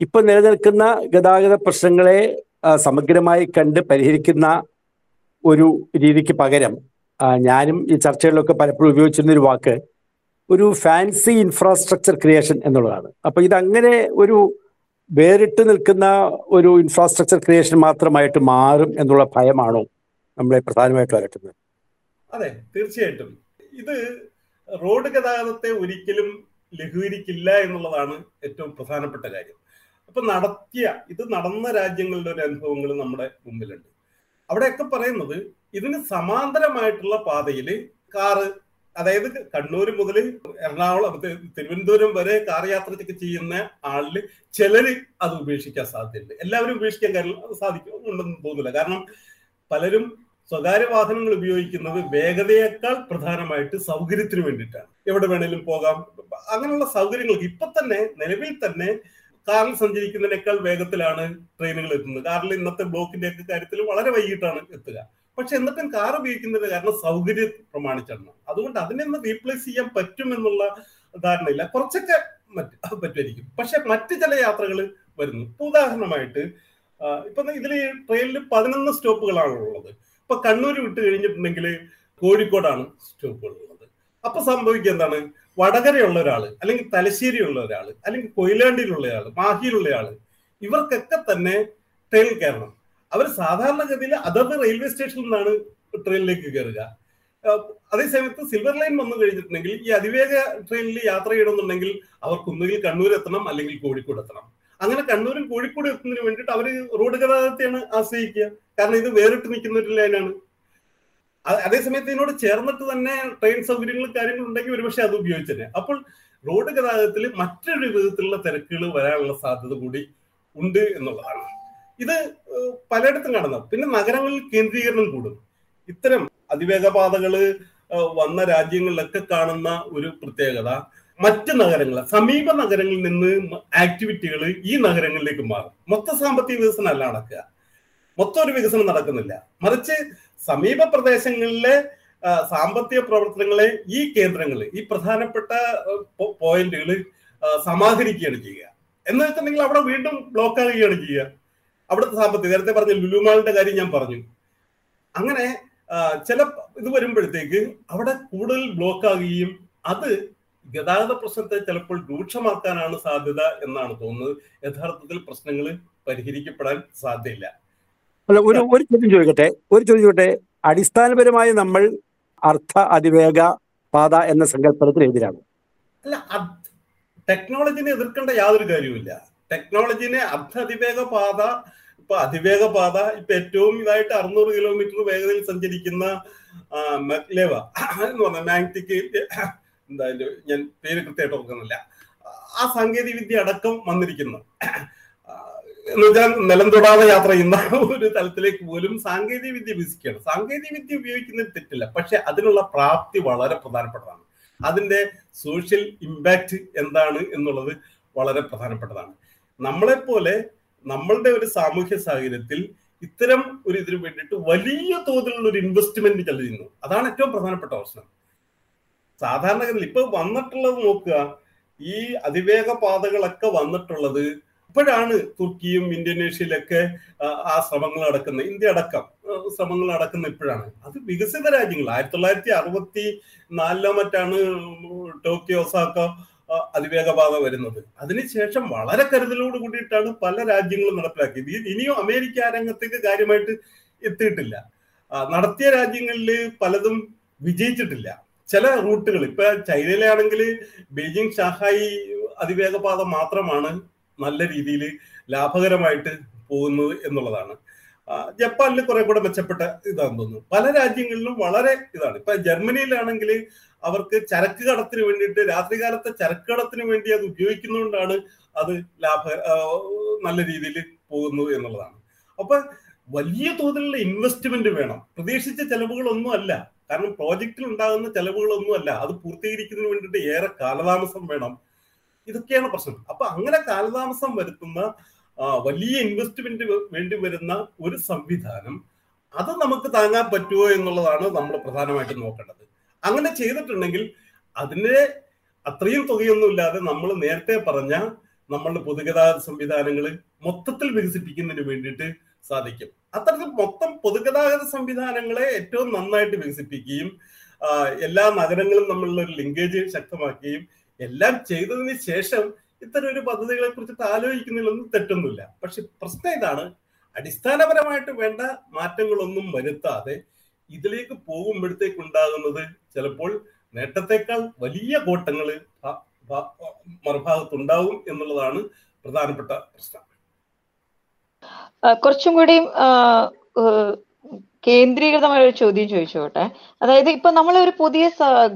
ഇപ്പൊ നിലനിൽക്കുന്ന ഗതാഗത പ്രശ്നങ്ങളെ സമഗ്രമായി കണ്ട് പരിഹരിക്കുന്ന ഒരു രീതിക്ക് പകരം ഞാനും ഈ ചർച്ചകളിലൊക്കെ പലപ്പോഴും ഉപയോഗിച്ചിരുന്ന ഒരു വാക്ക് ഒരു ഫാൻസി ഇൻഫ്രാസ്ട്രക്ചർ ക്രിയേഷൻ എന്നുള്ളതാണ്. അപ്പൊ ഇതങ്ങനെ ഒരു വേറിട്ട് നിൽക്കുന്ന ഒരു ഇൻഫ്രാസ്ട്രക്ചർ ക്രിയേഷൻ മാത്രമായിട്ട് മാറും എന്നുള്ള ഭയമാണോ നമ്മളെ പ്രധാനമായിട്ടും വരട്ടുന്നത് അതെ തീർച്ചയായിട്ടും. ഇത് റോഡ് ഗതാഗതത്തെ ഒരിക്കലും ലഘൂകരിക്കില്ല എന്നുള്ളതാണ് ഏറ്റവും പ്രധാനപ്പെട്ട കാര്യം. അപ്പൊ നടത്തിയ ഇത് നടന്ന രാജ്യങ്ങളുടെ ഒരു അനുഭവങ്ങൾ നമ്മുടെ മുമ്പിലുണ്ട്. അവിടെയൊക്കെ പറയുന്നത് ഇതിന് സമാന്തരമായിട്ടുള്ള പാതയിൽ കാറ് അതായത് കണ്ണൂർ മുതൽ എറണാകുളം തിരുവനന്തപുരം വരെ കാർ യാത്രയ്ക്ക് ചെയ്യുന്ന ആളിൽ ചിലര് അത് ഉപേക്ഷിക്കാൻ സാധ്യതയുണ്ട്. എല്ലാവരും ഉപേക്ഷിക്കാൻ കാര്യം സാധിക്കും ഉണ്ടെന്ന് തോന്നുന്നില്ല. കാരണം പലരും സ്വകാര്യ വാഹനങ്ങൾ ഉപയോഗിക്കുന്നത് വേഗതയേക്കാൾ പ്രധാനമായിട്ട് സൗകര്യത്തിന് വേണ്ടിയിട്ടാണ്. എവിടെ വേണേലും പോകാം. അങ്ങനെയുള്ള സൗകര്യങ്ങൾക്ക് ഇപ്പൊ തന്നെ നിലവിൽ തന്നെ കാറിൽ സഞ്ചരിക്കുന്നതിനേക്കാൾ വേഗത്തിലാണ് ട്രെയിനുകൾ എത്തുന്നത്. കാറിൽ ഇന്നത്തെ ബ്ലോക്കിന്റെ ഒക്കെ കാര്യത്തിൽ വളരെ വൈകിട്ടാണ് എത്തുക. പക്ഷെ എന്നിട്ടും കാർ ഉപയോഗിക്കുന്നത് കാരണം സൗകര്യം പ്രമാണിച്ചാണ്. അതുകൊണ്ട് അതിനൊന്ന് റീപ്ലേസ് ചെയ്യാൻ പറ്റും എന്നുള്ള ധാരണയില്ല. കുറച്ചൊക്കെ മറ്റ് പറ്റുമായിരിക്കും. പക്ഷെ മറ്റ് ചില യാത്രകൾ വരുന്നു. ഇപ്പൊ ഉദാഹരണമായിട്ട് ഇപ്പൊ ഇതിൽ ട്രെയിനിൽ പതിനൊന്ന് സ്റ്റോപ്പുകളാണ് ഉള്ളത്. ഇപ്പൊ കണ്ണൂർ വിട്ട് കഴിഞ്ഞിട്ടുണ്ടെങ്കിൽ കോഴിക്കോടാണ് സ്റ്റോപ്പുകൾ ഉള്ളത്. അപ്പൊ സംഭവിക്കുക എന്താണ്? വടകരയുള്ള ഒരാൾ അല്ലെങ്കിൽ തലശ്ശേരിയുള്ള ഒരാൾ അല്ലെങ്കിൽ കൊയിലാണ്ടിയിലുള്ള ആൾ മാഹിയിലുള്ള ആൾ ഇവർക്കൊക്കെ തന്നെ ട്രെയിനിൽ കയറണം. അവർ സാധാരണഗതിയിൽ അതത് റെയിൽവേ സ്റ്റേഷനിൽ നിന്നാണ് ട്രെയിനിലേക്ക് കയറുക. അതേസമയത്ത് സിൽവർ ലൈൻ വന്നു കഴിഞ്ഞിട്ടുണ്ടെങ്കിൽ ഈ അതിവേഗ ട്രെയിനിൽ യാത്ര ചെയ്യണമെന്നുണ്ടെങ്കിൽ അവർക്ക് ഒന്നുകിൽ കണ്ണൂർ എത്തണം അല്ലെങ്കിൽ കോഴിക്കോട് എത്തണം. അങ്ങനെ കണ്ണൂരും കോഴിക്കോട് എത്തുന്നതിന് വേണ്ടിയിട്ട് അവർ റോഡ് ഗതാഗതത്തെയാണ് ആശ്രയിക്കുക. കാരണം ഇത് വേറിട്ട് നിൽക്കുന്ന ഒരു ലൈനാണ് അതേസമയത്ത് ഇതിനോട് ചേർന്നിട്ട് തന്നെ ട്രെയിൻ സൗകര്യങ്ങളും കാര്യങ്ങളും ഉണ്ടെങ്കിൽ ഒരുപക്ഷെ അത് ഉപയോഗിച്ചത് അപ്പോൾ റോഡ് ഗതാഗതത്തിൽ മറ്റൊരു വിധത്തിലുള്ള തിരക്കുകൾ വരാനുള്ള സാധ്യത കൂടി ഉണ്ട് എന്നുള്ളതാണ്. ഇത് പലയിടത്തും കാണുന്നത് പിന്നെ നഗരങ്ങളിൽ കേന്ദ്രീകരണം കൂടും. ഇത്തരം അതിവേഗ പാതകൾ വന്ന രാജ്യങ്ങളിലൊക്കെ കാണുന്ന ഒരു പ്രത്യേകത മറ്റ് നഗരങ്ങൾ സമീപ നഗരങ്ങളിൽ നിന്ന് ആക്ടിവിറ്റികൾ ഈ നഗരങ്ങളിലേക്ക് മാറും. മൊത്ത സാമ്പത്തിക വികസനം അല്ല നടക്കുക. മൊത്തം ഒരു വികസനം നടക്കുന്നില്ല. മറിച്ച് സമീപ പ്രദേശങ്ങളിലെ സാമ്പത്തിക പ്രവർത്തനങ്ങളെ ഈ കേന്ദ്രങ്ങൾ ഈ പ്രധാനപ്പെട്ട പോയിന്റുകൾ സമാഹരിക്കുകയാണ് ചെയ്യുക. എന്ന് വെച്ചിട്ടുണ്ടെങ്കിൽ അവിടെ വീണ്ടും ബ്ലോക്ക് ആകുകയാണ് ചെയ്യുക. അവിടുത്തെ സാമ്പത്തിക നേരത്തെ പറഞ്ഞ ലുലുമാളിന്റെ കാര്യം ഞാൻ പറഞ്ഞു. അങ്ങനെ ചില ഇത് വരുമ്പോഴത്തേക്ക് അവിടെ കൂടുതൽ ബ്ലോക്ക് ആകുകയും അത് ഗതാഗത പ്രശ്നത്തെ ചിലപ്പോൾ രൂക്ഷമാക്കാനാണ് സാധ്യത എന്നാണ് തോന്നുന്നത്. യഥാർത്ഥത്തിൽ പ്രശ്നങ്ങൾ പരിഹരിക്കപ്പെടാൻ സാധ്യതയില്ല. അല്ല ഒരു ഒരു ചോദ്യം ചോദിക്കട്ടെ. ഒരു ചോദ്യം ചോദിക്കട്ടെ. അടിസ്ഥാനപരമായി നമ്മൾ അർത്ഥ അതിവേഗ പാത എന്ന സങ്കല്പനത്തിന് എതിരാണ് അല്ല ടെക്നോളജിനെ എതിർക്കേണ്ട യാതൊരു കാര്യവുമില്ല. ടെക്നോളജിനെ അർത്ഥ അതിവേഗ പാത ഇപ്പൊ അതിവേഗ പാത ഇപ്പൊ ഏറ്റവും ഇതായിട്ട് അറുന്നൂറ് കിലോമീറ്റർ വേഗതയിൽ സഞ്ചരിക്കുന്ന മക്ലേവ എന്ന് പറഞ്ഞ മാഗ്നറ്റിക് എന്താ ഞാൻ പേര് കൃത്യമായിട്ട് ഓർക്കുന്നില്ല. ആ സാങ്കേതിക വിദ്യ അടക്കം വന്നിരിക്കുന്നു. എന്ന് വെച്ചാൽ നിലം തൊടാതെ യാത്ര ചെയ്യുന്ന ഒരു തലത്തിലേക്ക് പോലും സാങ്കേതിക വിദ്യ വികസിക്കുകയാണ് സാങ്കേതിക വിദ്യ ഉപയോഗിക്കുന്നതിൽ തെറ്റില്ല. പക്ഷെ അതിനുള്ള പ്രാപ്തി വളരെ പ്രധാനപ്പെട്ടതാണ്. അതിന്റെ സോഷ്യൽ ഇമ്പാക്റ്റ് എന്താണ് എന്നുള്ളത് വളരെ പ്രധാനപ്പെട്ടതാണ്. നമ്മളെപ്പോലെ നമ്മളുടെ ഒരു സാമൂഹ്യ സാഹചര്യത്തിൽ ഇത്തരം ഒരു ഇതിനു വേണ്ടിയിട്ട് വലിയ തോതിലുള്ള ഒരു ഇൻവെസ്റ്റ്മെന്റ് ചെല്ലുന്നു അതാണ് ഏറ്റവും പ്രധാനപ്പെട്ട പ്രശ്നം. സാധാരണഗതിയിൽ ഇപ്പൊ വന്നിട്ടുള്ളത് നോക്കുക. ഈ അതിവേഗ പാതകളൊക്കെ വന്നിട്ടുള്ളത് ഇപ്പോഴാണ് തുർക്കിയും ഇന്തോനേഷ്യയിലൊക്കെ ആ ശ്രമങ്ങൾ നടക്കുന്നത് ഇന്ത്യ അടക്കം ശ്രമങ്ങൾ നടക്കുന്ന ഇപ്പോഴാണ്. അത് വികസിത രാജ്യങ്ങൾ. ആയിരത്തി തൊള്ളായിരത്തി അറുപത്തി നാലിലോ മറ്റാണ് ടോക്കിയോ ഒസാക്ക അതിവേഗ പാത വരുന്നത്. അതിനുശേഷം വളരെ കരുതലോട് കൂടിയിട്ടാണ് പല രാജ്യങ്ങളും നടപ്പിലാക്കിയത്. ഇനിയും അമേരിക്ക ആ രംഗത്തേക്ക് കാര്യമായിട്ട് എത്തിയിട്ടില്ല. നടത്തിയ രാജ്യങ്ങളിൽ പലതും വിജയിച്ചിട്ടില്ല. ചില റൂട്ടുകൾ ഇപ്പൊ ചൈനയിലാണെങ്കിൽ ബീജിംഗ് ഷാഹായി അതിവേഗ പാത മാത്രമാണ് നല്ല രീതിയിൽ ലാഭകരമായിട്ട് പോകുന്നു എന്നുള്ളതാണ്. ജപ്പാനിൽ കുറെ കൂടെ മെച്ചപ്പെട്ട ഇതാണെന്ന് തോന്നുന്നു. പല രാജ്യങ്ങളിലും വളരെ ഇതാണ്. ഇപ്പൊ ജർമ്മനിയിലാണെങ്കിൽ അവർക്ക് ചരക്ക് കടത്തിന് വേണ്ടിയിട്ട് രാത്രികാലത്തെ ചരക്ക് കടത്തിന് വേണ്ടി അത് ഉപയോഗിക്കുന്നതുകൊണ്ടാണ് അത് ലാഭ നല്ല രീതിയിൽ പോകുന്നു എന്നുള്ളതാണ്. അപ്പൊ വലിയ തോതിലുള്ള ഇൻവെസ്റ്റ്മെന്റ് വേണം. പ്രതീക്ഷിച്ച ചെലവുകളൊന്നും അല്ല. കാരണം പ്രോജക്റ്റിൽ ഉണ്ടാകുന്ന ചെലവുകളൊന്നും അല്ല. അത് പൂർത്തീകരിക്കുന്നതിന് വേണ്ടിയിട്ട് ഏറെ കാലതാമസം വേണം. ഇതൊക്കെയാണ് പ്രശ്നം. അപ്പൊ അങ്ങനെ കാലതാമസം വരുത്തുന്ന വലിയ ഇൻവെസ്റ്റ്മെന്റ് വേണ്ടി വരുന്ന ഒരു സംവിധാനം അത് നമുക്ക് താങ്ങാൻ പറ്റുമോ എന്നുള്ളതാണ് നമ്മൾ പ്രധാനമായിട്ടും നോക്കേണ്ടത്. അങ്ങനെ ചെയ്തിട്ടുണ്ടെങ്കിൽ അതിനെ അത്രയും തുകയൊന്നും ഇല്ലാതെ നമ്മൾ നേരത്തെ പറഞ്ഞ നമ്മളുടെ പൊതുഗതാഗത സംവിധാനങ്ങൾ മൊത്തത്തിൽ വികസിപ്പിക്കുന്നതിന് വേണ്ടിയിട്ട് സാധിക്കും. അത്തരത്തിൽ മൊത്തം പൊതുഗതാഗത സംവിധാനങ്ങളെ ഏറ്റവും നന്നായിട്ട് വികസിപ്പിക്കുകയും എല്ലാ നഗരങ്ങളും നമ്മളുടെ ഒരു ലിങ്കേജ് ശക്തമാക്കുകയും എല്ലാം ചെയ്തതിന് ശേഷം ഇത്തരം ഒരു പദ്ധതികളെ കുറിച്ചിട്ട് ആലോചിക്കുന്നതിലൊന്നും തെറ്റൊന്നുമില്ല. പക്ഷെ പ്രശ്നം ഇതാണ് അടിസ്ഥാനപരമായിട്ട് വേണ്ട മാറ്റങ്ങളൊന്നും വരുത്താതെ ഇതിലേക്ക് പോകുമ്പോഴത്തേക്ക് ഉണ്ടാകുന്നത് ചിലപ്പോൾ നേട്ടത്തെക്കാൾ വലിയ കോട്ടങ്ങൾ മറുഭാഗത്തുണ്ടാവും എന്നുള്ളതാണ് പ്രധാനപ്പെട്ട പ്രശ്നം. കുറച്ചും കൂടി കേന്ദ്രീകൃതമായ ഒരു ചോദ്യം ചോദിച്ചോട്ടെ. അതായത് ഇപ്പൊ നമ്മൾ ഒരു പുതിയ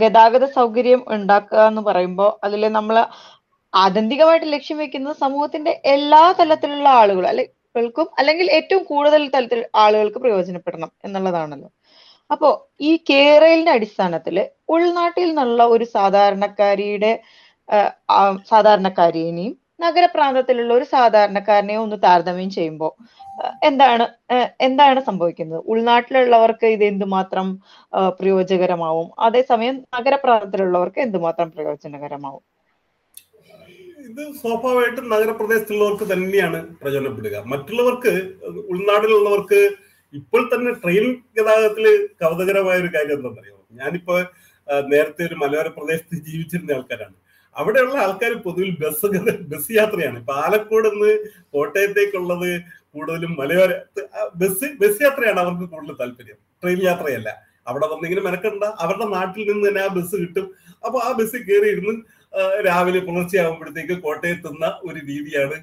ഗതാഗത സൗകര്യം ഉണ്ടാക്കുക എന്ന് പറയുമ്പോൾ അതിൽ നമ്മൾ ആത്യന്തികമായിട്ട് ലക്ഷ്യം വെക്കുന്നത് സമൂഹത്തിന്റെ എല്ലാ തലത്തിലുള്ള ആളുകൾ അല്ലേക്കും അല്ലെങ്കിൽ ഏറ്റവും കൂടുതൽ തലത്തിൽ ആളുകൾക്ക് പ്രയോജനപ്പെടണം എന്നുള്ളതാണല്ലോ. അപ്പോ ഈ കേരളിന്റെ അടിസ്ഥാനത്തിൽ ഉൾനാട്ടിൽ നിന്നുള്ള ഒരു സാധാരണക്കാരിയുടെ സാധാരണക്കാരിയെയും നഗരപ്രാന്തത്തിലുള്ള ഒരു സാധാരണക്കാരനെ ഒന്ന് താരതമ്യം ചെയ്യുമ്പോൾ എന്താണ് എന്താണ് സംഭവിക്കുന്നത്? ഉൾനാട്ടിലുള്ളവർക്ക് ഇത് എന്തുമാത്രം പ്രയോജനകരമാവും? അതേസമയം നഗരപ്രാന്തത്തിലുള്ളവർക്ക് എന്തുമാത്രം പ്രയോജനകരമാവും? ഇത് സ്വാഭാവികമായിട്ടും നഗരപ്രദേശത്തുള്ളവർക്ക് തന്നെയാണ് പ്രയോജനപ്പെടുക മറ്റുള്ളവർക്ക് ഉൾനാട്ടിലുള്ളവർക്ക് ഇപ്പോൾ തന്നെ ട്രെയിൻ ഗതാഗതത്തിൽ കൗതുകരമായ ഒരു കാര്യം എന്താണെന്നറിയോ ഞാനിപ്പോ നേരത്തെ ഒരു മലയോര പ്രദേശത്ത് ജീവിച്ചിരുന്ന ആൾക്കാരാണ്. അവിടെയുള്ള ആൾക്കാർ പൊതുവിൽ ബസ് ബസ് യാത്രയാണ്. ഇപ്പൊ ആലക്കോട് നിന്ന് കോട്ടയത്തേക്കുള്ളത് കൂടുതലും മലയോര ബസ് ബസ് യാത്രയാണ് അവർക്ക് കൂടുതൽ താല്പര്യം. ട്രെയിൻ യാത്രയല്ല. അവിടെ വന്നിങ്ങനെ മെനക്കണ്ട അവരുടെ നാട്ടിൽ നിന്ന് തന്നെ ആ ബസ് കിട്ടും. അപ്പൊ ആ ബസ് കയറി ഇരുന്ന് രാവിലെ പുലർച്ചെയാകുമ്പോഴത്തേക്ക് കോട്ടയത്തുന്ന ഒരു രീതിയാണ്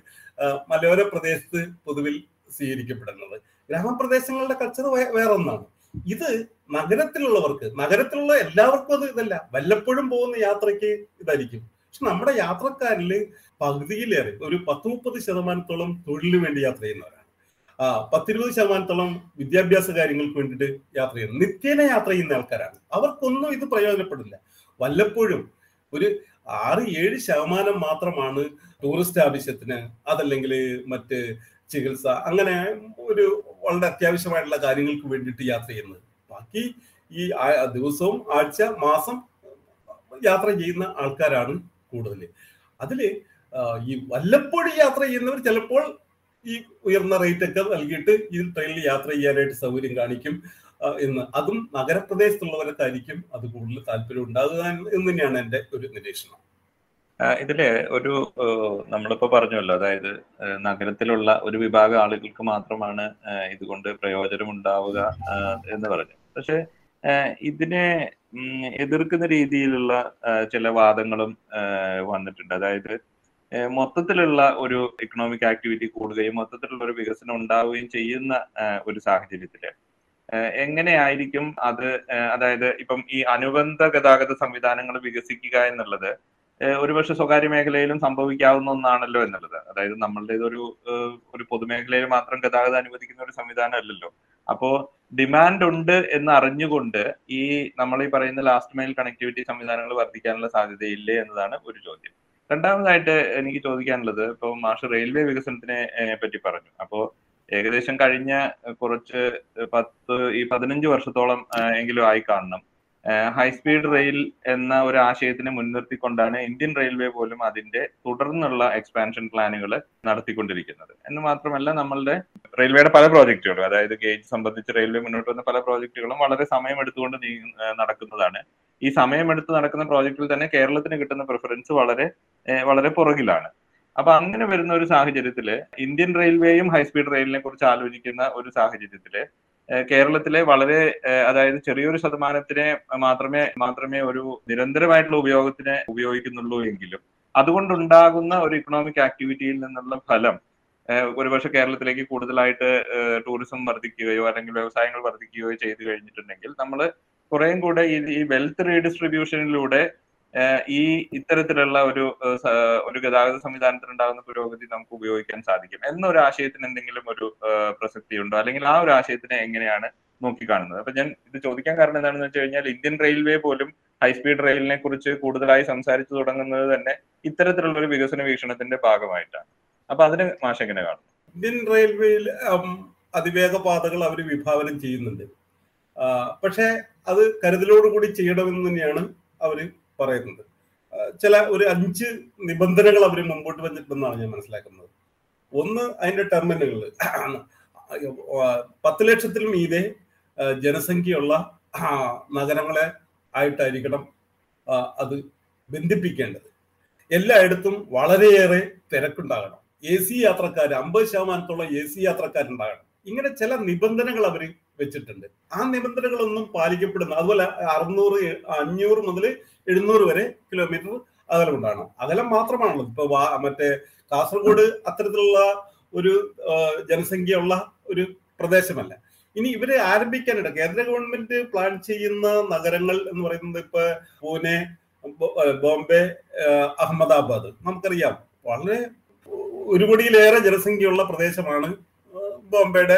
മലയോര പ്രദേശത്ത് പൊതുവിൽ സ്വീകരിക്കപ്പെടുന്നത്. ഗ്രാമപ്രദേശങ്ങളുടെ കൾച്ചർ വേറെ ഒന്നാണ് ഇത് നഗരത്തിലുള്ളവർക്ക് നഗരത്തിലുള്ള എല്ലാവർക്കും അത് ഇതല്ല. വല്ലപ്പോഴും പോകുന്ന യാത്രയ്ക്ക് ഇതായിരിക്കും. പക്ഷെ നമ്മുടെ യാത്രക്കാരിൽ പകുതിയിലേറെ ഒരു പത്ത് മുപ്പത് ശതമാനത്തോളം തൊഴിലിന് വേണ്ടി യാത്ര ചെയ്യുന്നവരാണ്. ആ പത്തിരുപത് ശതമാനത്തോളം വിദ്യാഭ്യാസ കാര്യങ്ങൾക്ക് വേണ്ടിയിട്ട് യാത്ര ചെയ്യുന്നു നിത്യേന യാത്ര ചെയ്യുന്ന ആൾക്കാരാണ്. അവർക്കൊന്നും ഇത് പ്രയോജനപ്പെടില്ല. വല്ലപ്പോഴും ഒരു ആറ് ഏഴ് ശതമാനം മാത്രമാണ് ടൂറിസ്റ്റ് ആവശ്യത്തിന് അതല്ലെങ്കിൽ മറ്റ് ചികിത്സ അങ്ങനെ ഒരു വളരെ അത്യാവശ്യമായിട്ടുള്ള കാര്യങ്ങൾക്ക് വേണ്ടിയിട്ട് യാത്ര ചെയ്യുന്നത്. ബാക്കി ഈ ദിവസവും ആഴ്ച മാസം യാത്ര ചെയ്യുന്ന ആൾക്കാരാണ് കൂടുതൽ അതിൽ ഈ വല്ലപ്പോഴും യാത്ര ചെയ്യുന്നവർ ചിലപ്പോൾ ഈ ഉയർന്ന റേറ്റ് ഒക്കെ നൽകിയിട്ട് ഈ ട്രെയിനിൽ യാത്ര ചെയ്യാനായിട്ട് സൗകര്യം കാണിക്കും എന്ന്. അതും നഗരപ്രദേശത്തുള്ളവരൊക്കെ അത് കൂടുതൽ താല്പര്യം ഉണ്ടാകുക എന്ന് തന്നെയാണ് എന്റെ ഒരു നിരീക്ഷണം. ഇതിൽ ഒരു നമ്മളിപ്പോ പറഞ്ഞല്ലോ അതായത് നഗരത്തിലുള്ള ഒരു വിഭാഗം ആളുകൾക്ക് മാത്രമാണ് ഇതുകൊണ്ട് പ്രയോജനം ഉണ്ടാവുക എന്ന് പറഞ്ഞു പക്ഷെ ഇതിനെ എതിർക്കുന്ന രീതിയിലുള്ള ചില വാദങ്ങളും വന്നിട്ടുണ്ട്. അതായത് മൊത്തത്തിലുള്ള ഒരു എക്കണോമിക് ആക്ടിവിറ്റി കൂടുകയും മൊത്തത്തിലുള്ള ഒരു വികസനം ഉണ്ടാവുകയും ചെയ്യുന്ന ഒരു സാഹചര്യത്തിൽ. എങ്ങനെയായിരിക്കും അത് അതായത് ഇപ്പം ഈ അനുബന്ധ ഗതാഗത സംവിധാനങ്ങൾ വികസിക്കുക എന്നുള്ളത് ഒരുപക്ഷെ സ്വകാര്യ മേഖലയിലും സംഭവിക്കാവുന്ന ഒന്നാണല്ലോ എന്നുള്ളത്. അതായത് നമ്മളുടെ ഒരു ഒരു പൊതുമേഖലയിൽ മാത്രം ഗതാഗതം അനുവദിക്കുന്ന ഒരു സംവിധാനം അല്ലല്ലോ. അപ്പോ ഡിമാൻഡ് ഉണ്ട് എന്ന് അറിഞ്ഞുകൊണ്ട് ഈ നമ്മൾ ഈ പറയുന്ന ലാസ്റ്റ് മൈൽ കണക്ടിവിറ്റി സംവിധാനങ്ങൾ വർദ്ധിക്കാനുള്ള സാധ്യതയില്ലേ എന്നതാണ് ഒരു ചോദ്യം. രണ്ടാമതായിട്ട് എനിക്ക് ചോദിക്കാനുള്ളത് ഇപ്പോൾ മാഷ് റെയിൽവേ വികസനത്തിനെ പറ്റി പറഞ്ഞു. അപ്പോ ഏകദേശം കഴിഞ്ഞ കുറച്ച് പത്ത് ഈ പതിനഞ്ച് വർഷത്തോളം എങ്കിലും ആയി കാണണം. ഹൈസ്പീഡ് റെയിൽ എന്ന ഒരു ആശയത്തിനെ മുൻനിർത്തിക്കൊണ്ടാണ് ഇന്ത്യൻ റെയിൽവേ പോലും അതിന്റെ തുടർന്നുള്ള എക്സ്പാൻഷൻ പ്ലാനുകൾ നടത്തിക്കൊണ്ടിരിക്കുന്നത്. എന്ന് മാത്രമല്ല നമ്മളുടെ റെയിൽവേയുടെ പല പ്രോജക്റ്റുകളും അതായത് ഗേജ് സംബന്ധിച്ച് റെയിൽവേ മുന്നോട്ട് വന്ന പല പ്രോജക്റ്റുകളും വളരെ സമയമെടുത്തുകൊണ്ട് നടക്കുന്നതാണ്. ഈ സമയമെടുത്ത് നടക്കുന്ന പ്രോജക്റ്റിൽ തന്നെ കേരളത്തിന് കിട്ടുന്ന പ്രിഫറൻസ് വളരെ വളരെ പുറകിലാണ്. അപ്പൊ അങ്ങനെ വരുന്ന ഒരു സാഹചര്യത്തിൽ ഇന്ത്യൻ റെയിൽവേയും ഹൈസ്പീഡ് റെയിലിനെ കുറിച്ച് ആലോചിക്കുന്ന ഒരു സാഹചര്യത്തിൽ കേരളത്തിലെ വളരെ അതായത് ചെറിയൊരു ശതമാനത്തിനെ മാത്രമേ മാത്രമേ ഒരു നിരന്തരമായിട്ടുള്ള ഉപയോഗത്തിന് ഉപയോഗിക്കുന്നുള്ളൂ എങ്കിലും അതുകൊണ്ടുണ്ടാകുന്ന ഒരു ഇക്കണോമിക് ആക്ടിവിറ്റിയിൽ നിന്നുള്ള ഫലം ഒരുപക്ഷെ കേരളത്തിലേക്ക് കൂടുതലായിട്ട് ടൂറിസം വർദ്ധിക്കുകയോ അല്ലെങ്കിൽ വ്യവസായങ്ങൾ വർദ്ധിക്കുകയോ ചെയ്തു കഴിഞ്ഞിട്ടുണ്ടെങ്കിൽ നമ്മൾ കുറേയും കൂടെ ഈ വെൽത്ത് റീഡിസ്ട്രിബ്യൂഷനിലൂടെ ഈ ഇത്തരത്തിലുള്ള ഒരു ഒരു ഗതാഗത സംവിധാനത്തിൽ ഉണ്ടാകുന്ന പുരോഗതി നമുക്ക് ഉപയോഗിക്കാൻ സാധിക്കും. എന്നൊരു ആശയത്തിന് എന്തെങ്കിലും ഒരു പ്രസക്തി ഉണ്ടോ അല്ലെങ്കിൽ ആ ഒരു ആശയത്തിനെ എങ്ങനെയാണ് നോക്കിക്കാണുന്നത്? അപ്പൊ ഞാൻ ഇത് ചോദിക്കാൻ കാരണം എന്താണെന്ന് വെച്ച് കഴിഞ്ഞാൽ ഇന്ത്യൻ റെയിൽവേ പോലും ഹൈസ്പീഡ് റെയിലിനെ കുറിച്ച് കൂടുതലായി സംസാരിച്ചു തുടങ്ങുന്നത് തന്നെ ഇത്തരത്തിലുള്ള ഒരു വികസന വീക്ഷണത്തിന്റെ ഭാഗമായിട്ടാണ്. അപ്പൊ അതിന് മാഷ എങ്ങനെ കാണുന്നു? ഇന്ത്യൻ റെയിൽവേയിൽ അതിവേഗ പാതകൾ അവർ വിഭാവനം ചെയ്യുന്നുണ്ട്. പക്ഷേ അത് കരുതലോടുകൂടി ചെയ്യണമെന്ന് തന്നെയാണ് അവർ പറയുന്നത്. ചില ഒരു അഞ്ച് നിബന്ധനകൾ അവർ മുമ്പോട്ട് വന്നിട്ടുണ്ടെന്നാണ് ഞാൻ മനസ്സിലാക്കുന്നത്. ഒന്ന് അതിന്റെ ടെർമിനലുകൾ പത്ത് ലക്ഷത്തിൽ മീതെ ജനസംഖ്യയുള്ള നഗരങ്ങളെ ആയിട്ടായിരിക്കണം അത് ബന്ധിപ്പിക്കേണ്ടത്. എല്ലായിടത്തും വളരെയേറെ തിരക്കുണ്ടാകണം. എ സി യാത്രക്കാർ അമ്പത് ശതമാനത്തോളം എ സി യാത്രക്കാരുണ്ടാകണം. ഇങ്ങനെ ചില നിബന്ധനകൾ അവർ വെച്ചിട്ടുണ്ട്. ആ നിബന്ധനകളൊന്നും പാലിക്കപ്പെടുന്നു അതുപോലെ അറുന്നൂറ് അഞ്ഞൂറ് മുതൽ എഴുന്നൂറ് വരെ കിലോമീറ്റർ അകലം ഉണ്ടാകണം അകലം മാത്രമാണല്ലോ ഇപ്പൊ മറ്റേ കാസർഗോഡ് അത്തരത്തിലുള്ള ഒരു ജനസംഖ്യയുള്ള ഒരു പ്രദേശമല്ല. ഇനി ഇവരെ ആരംഭിക്കാനിട കേന്ദ്ര ഗവൺമെന്റ് പ്ലാൻ ചെയ്യുന്ന നഗരങ്ങൾ എന്ന് പറയുന്നത് ഇപ്പൊ പൂനെ ബോംബെ അഹമ്മദാബാദ്. നമുക്കറിയാം. വളരെ ഒരു കോടിയിലേറെ ജനസംഖ്യയുള്ള പ്രദേശമാണ് ബോംബെയുടെ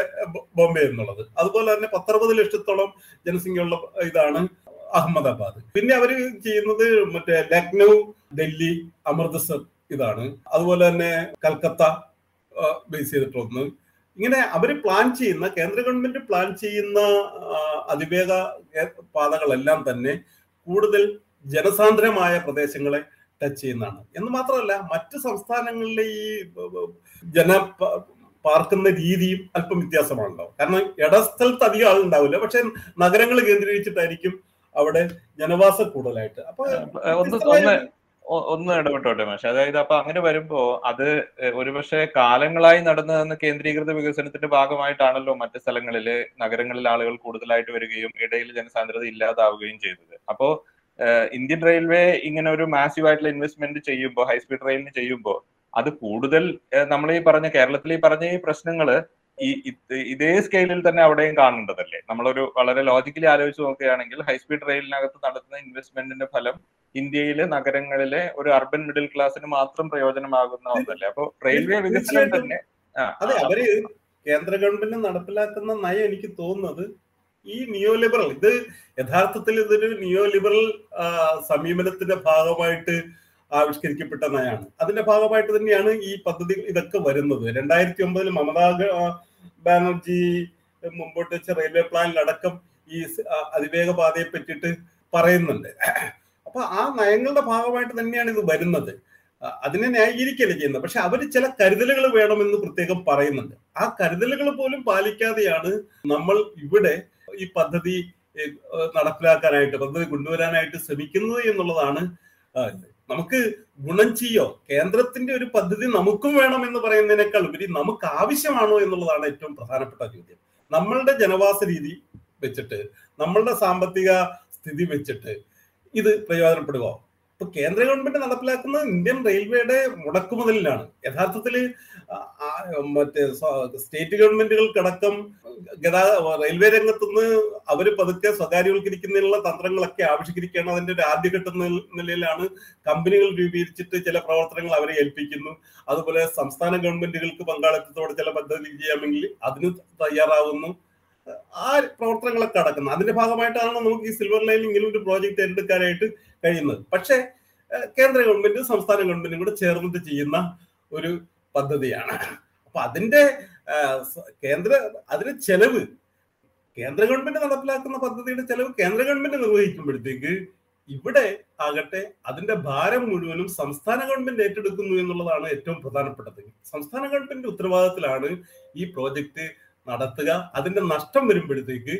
ബോംബെ എന്നുള്ളത്. അതുപോലെ തന്നെ പത്തറുപത് ലക്ഷത്തോളം ജനസംഖ്യയുള്ള ഇതാണ് അഹമ്മദാബാദ്. പിന്നെ അവർ ചെയ്യുന്നത് മറ്റേ ലക്നൗ ഡൽഹി അമൃത്സർ ഇതാണ്. അതുപോലെ തന്നെ കൽക്കത്ത ബേസ് ചെയ്തിട്ടൊന്ന് ഇങ്ങനെ അവർ പ്ലാൻ ചെയ്യുന്ന കേന്ദ്ര ഗവൺമെന്റ് പ്ലാൻ ചെയ്യുന്ന അതിവേഗ പാതകളെല്ലാം തന്നെ കൂടുതൽ ജനസാന്ദ്രമായ പ്രദേശങ്ങളെ ടച്ച് ചെയ്യുന്നതാണ്. എന്ന് മാത്രമല്ല മറ്റ് സംസ്ഥാനങ്ങളിലെ ഈ ജന പാർക്കുന്ന രീതിയും അല്പം വ്യത്യാസമാണല്ലോ. കാരണം ഇടസ്ഥലത്ത് അധികം ആളുണ്ടാവില്ല. പക്ഷെ നഗരങ്ങൾ കേന്ദ്രീകരിച്ചിട്ടായിരിക്കും അവിടെ ജനവാസ കൂടുതലായിട്ട്. അപ്പൊ ഒന്ന് ഇടപെട്ടോട്ടെ മാഷെ. അതായത് അപ്പൊ അങ്ങനെ വരുമ്പോ അത് ഒരുപക്ഷെ കാലങ്ങളായി നടന്ന കേന്ദ്രീകൃത വികസനത്തിന്റെ ഭാഗമായിട്ടാണല്ലോ മറ്റു സ്ഥലങ്ങളിൽ നഗരങ്ങളിൽ ആളുകൾ കൂടുതലായിട്ട് വരികയും ഇടയിൽ ജനസാന്ദ്രത ഇല്ലാതാവുകയും ചെയ്തത്. അപ്പോ ഇന്ത്യൻ റെയിൽവേ ഇങ്ങനെ ഒരു മാസീവ് ആയിട്ടുള്ള ഇൻവെസ്റ്റ്മെന്റ് ചെയ്യുമ്പോൾ ഹൈസ്പീഡ് റെയിലിന് ചെയ്യുമ്പോൾ അത് കൂടുതൽ നമ്മൾ ഈ പറഞ്ഞ കേരളത്തിൽ ഈ പറഞ്ഞ ഈ പ്രശ്നങ്ങൾ ഈ ഇതേ സ്കെയിലിൽ തന്നെ അവിടെയും കാണേണ്ടതല്ലേ? നമ്മളൊരു വളരെ ലോജിക്കലി ആലോചിച്ച് നോക്കുകയാണെങ്കിൽ ഹൈസ്പീഡ് റെയിലിനകത്ത് നടത്തുന്ന ഇൻവെസ്റ്റ്മെന്റിന്റെ ഫലം ഇന്ത്യയിലെ നഗരങ്ങളിലെ ഒരു അർബൻ മിഡിൽ ക്ലാസ്സിന് മാത്രം പ്രയോജനമാകുന്ന ഒന്നല്ലേ? അപ്പൊ റെയിൽവേ വികസനം തന്നെ അതെ അവർ കേന്ദ്ര ഗവൺമെന്റ് നടപ്പിലാക്കുന്ന നയം എനിക്ക് തോന്നുന്നത് ഈ നിയോ ലിബറൽ ഇത് യഥാർത്ഥത്തിൽ ഇതൊരു നിയോ ലിബറൽ സമീപനത്തിന്റെ ഭാഗമായിട്ട് ആവിഷ്കരിക്കപ്പെട്ട നയാണ്. അതിന്റെ ഭാഗമായിട്ട് തന്നെയാണ് ഈ പദ്ധതി ഇതൊക്കെ വരുന്നത്. രണ്ടായിരത്തി ഒമ്പതിൽ മമതാ ബാനർജി മുമ്പോട്ട് വെച്ച റെയിൽവേ പ്ലാനിലടക്കം ഈ അതിവേഗ പാതയെ പറ്റിയിട്ട് പറയുന്നുണ്ട്. അപ്പൊ ആ നയങ്ങളുടെ ഭാഗമായിട്ട് തന്നെയാണ് ഇത് വരുന്നത്. അതിനെ ന്യായീകരിക്കുകയല്ല ചെയ്യുന്നത്? പക്ഷെ അവർ ചില കരുതലുകൾ വേണമെന്ന് പ്രത്യേകം പറയുന്നുണ്ട്. ആ കരുതലുകൾ പോലും പാലിക്കാതെയാണ് നമ്മൾ ഇവിടെ ഈ പദ്ധതി നടപ്പിലാക്കാനായിട്ട് പദ്ധതി കൊണ്ടുവരാനായിട്ട് ശ്രമിക്കുന്നത് എന്നുള്ളതാണ് നമുക്ക് ഗുണം ചെയ്യോ? കേന്ദ്രത്തിന്റെ ഒരു പദ്ധതി നമുക്കും വേണം എന്ന് പറയുന്നതിനേക്കാൾ ഉപരി നമുക്ക് ആവശ്യമാണോ എന്നുള്ളതാണ് ഏറ്റവും പ്രധാനപ്പെട്ട ചോദ്യം. നമ്മളുടെ ജനവാസ രീതി വെച്ചിട്ട് നമ്മളുടെ സാമ്പത്തിക സ്ഥിതി വെച്ചിട്ട് ഇത് പ്രയോജനപ്പെടുക ഇപ്പൊ കേന്ദ്ര ഗവൺമെന്റ് നടപ്പിലാക്കുന്ന ഇന്ത്യൻ റെയിൽവേയുടെ മുടക്കുമുതലിലാണ്. യഥാർത്ഥത്തിൽ മറ്റേ സ്റ്റേറ്റ് ഗവൺമെന്റുകൾക്കടക്കം ഗതാഗത റെയിൽവേ രംഗത്തുനിന്ന് അവർ പതുക്കെ സ്വകാര്യവൽക്കരിക്കുന്നതിനുള്ള തന്ത്രങ്ങളൊക്കെ ആവിഷ്കരിക്കുകയാണ്. അതിന്റെ ഒരു ആദ്യഘട്ട നിലയിലാണ് കമ്പനികൾ രൂപീകരിച്ചിട്ട് ചില പ്രവർത്തനങ്ങൾ അവരെ ഏൽപ്പിക്കുന്നു. അതുപോലെ സംസ്ഥാന ഗവൺമെന്റുകൾക്ക് പങ്കാളിത്തത്തോടെ ചില പദ്ധതി ചെയ്യാമെങ്കിൽ അതിന് തയ്യാറാവുന്നു. ആ പ്രവർത്തനങ്ങളൊക്കെ നടക്കുന്നത്. അതിന്റെ ഭാഗമായിട്ടാണ് നമുക്ക് ഈ സിൽവർ ലൈൻ ഇങ്ങനെ ഒരു പ്രോജക്റ്റ് ഏറ്റെടുക്കാനായിട്ട് കഴിയുന്നത്. പക്ഷേ കേന്ദ്ര ഗവൺമെന്റും സംസ്ഥാന ഗവൺമെന്റും കൂടെ ചേർന്നിട്ട് ചെയ്യുന്ന ഒരു പദ്ധതിയാണ്. അപ്പൊ അതിന്റെ കേന്ദ്ര അതിന് ചെലവ് കേന്ദ്ര ഗവൺമെന്റ് നടപ്പിലാക്കുന്ന പദ്ധതിയുടെ ചെലവ് കേന്ദ്ര ഗവൺമെന്റ് നിർവഹിക്കുമ്പോഴത്തേക്ക് ഇവിടെ ആകട്ടെ അതിന്റെ ഭാരം മുഴുവനും സംസ്ഥാന ഗവൺമെന്റ് ഏറ്റെടുക്കുന്നു എന്നുള്ളതാണ് ഏറ്റവും പ്രധാനപ്പെട്ടത്. സംസ്ഥാന ഗവൺമെന്റിന്റെ ഉത്തരവാദിത്തത്തിലാണ് ഈ പ്രോജക്റ്റ് നടത്തുക അതിന്റെ നഷ്ടം വരുമ്പോഴത്തേക്ക്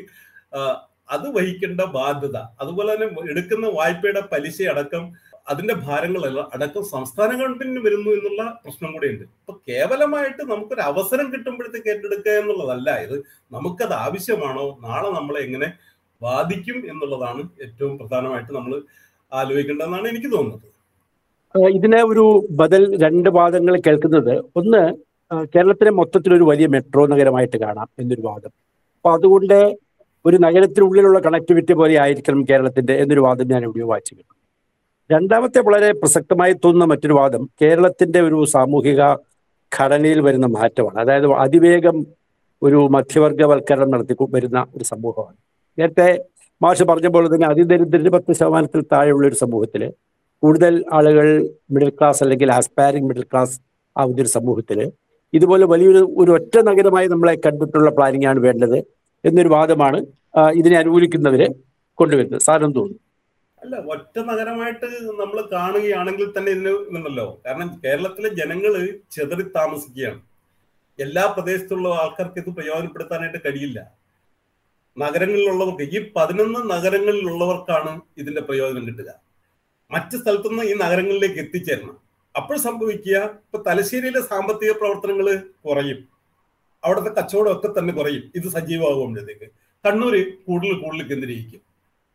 അത് വഹിക്കേണ്ട ബാധ്യത. അതുപോലെ തന്നെ എടുക്കുന്ന വായ്പയുടെ പലിശ അടക്കം അതിന്റെ ഭാരങ്ങൾ അടക്കം സംസ്ഥാന ഗവൺമെന്റിന് വരുന്നു എന്നുള്ള പ്രശ്നം കൂടിയുണ്ട്. അപ്പൊ കേവലമായിട്ട് നമുക്കൊരു അവസരം കിട്ടുമ്പോഴത്തേക്ക് ഏറ്റെടുക്കുക എന്നുള്ളതല്ല. ഇത് നമുക്കത് ആവശ്യമാണോ? നാളെ നമ്മളെ എങ്ങനെ ബാധിക്കും എന്നുള്ളതാണ് ഏറ്റവും പ്രധാനമായിട്ട് നമ്മൾ ആലോചിക്കേണ്ടതെന്നാണ് എനിക്ക് തോന്നുന്നത്. ഇതിനെ ഒരു ബദൽ രണ്ട് വാദങ്ങൾ കേൾക്കുന്നത്. ഒന്ന് കേരളത്തിലെ മൊത്തത്തിൽ ഒരു വലിയ മെട്രോ നഗരമായിട്ട് കാണാം എന്നൊരു വാദം. അപ്പൊ അതുകൊണ്ട് ഒരു നഗരത്തിനുള്ളിലുള്ള കണക്ടിവിറ്റി പോലെ ആയിരിക്കണം കേരളത്തിന്റെ എന്നൊരു വാദം ഞാൻ എവിടെയോ വായിച്ചു രണ്ടാമത്തെ വളരെ പ്രസക്തമായി തോന്നുന്ന മറ്റൊരു വാദം കേരളത്തിന്റെ ഒരു സാമൂഹിക ഘടനയിൽ വരുന്ന മാറ്റമാണ്. അതായത് അതിവേഗം ഒരു മധ്യവർഗവൽക്കരണം നടത്തി വരുന്ന ഒരു സമൂഹമാണ്. നേരത്തെ മാഷ് പറഞ്ഞ പോലെ തന്നെ അതിദരിദ്രന് പത്ത് ശതമാനത്തിൽ താഴെയുള്ള ഒരു സമൂഹത്തിൽ കൂടുതൽ ആളുകൾ മിഡിൽ ക്ലാസ് അല്ലെങ്കിൽ ആസ്പയറിംഗ് മിഡിൽ ക്ലാസ് ആവുന്ന ഒരു സമൂഹത്തിൽ ഇതുപോലെ വലിയൊരു ഒരു ഒറ്റ നഗരമായി നമ്മളെ കണ്ടിട്ടുള്ള പ്ലാനിംഗ് ആണ് വേണ്ടത് എന്നൊരു വാദമാണ് ഇതിനെ അനുകൂലിക്കുന്നവര് കൊണ്ടുവരുന്നത്. സാധനം തോന്നുന്നു. അല്ല ഒറ്റ നഗരമായിട്ട് നമ്മൾ കാണുകയാണെങ്കിൽ തന്നെ ഇതിന് ഇതുണ്ടല്ലോ. കാരണം കേരളത്തിലെ ജനങ്ങൾ ചെതറി താമസിക്കുകയാണ്. എല്ലാ പ്രദേശത്തുള്ള ആൾക്കാർക്ക് ഇത് പ്രയോജനപ്പെടുത്താനായിട്ട് കഴിയില്ല. നഗരങ്ങളിലുള്ളവർക്ക് ഈ പതിനൊന്ന് നഗരങ്ങളിലുള്ളവർക്കാണ് ഇതിന്റെ പ്രയോജനം കിട്ടുക. മറ്റു സ്ഥലത്തുനിന്ന് ഈ നഗരങ്ങളിലേക്ക് എത്തിച്ചേരണം. അപ്പോൾ സംഭവിക്കുക ഇപ്പൊ തലശ്ശേരിയിലെ സാമ്പത്തിക പ്രവർത്തനങ്ങൾ കുറയും. അവിടുത്തെ കച്ചവടം ഒക്കെ തന്നെ കുറയും. ഇത് സജീവമാകുമ്പോഴത്തേക്ക് കണ്ണൂര് കൂടുതൽ കൂടുതൽ കേന്ദ്രീകരിക്കും.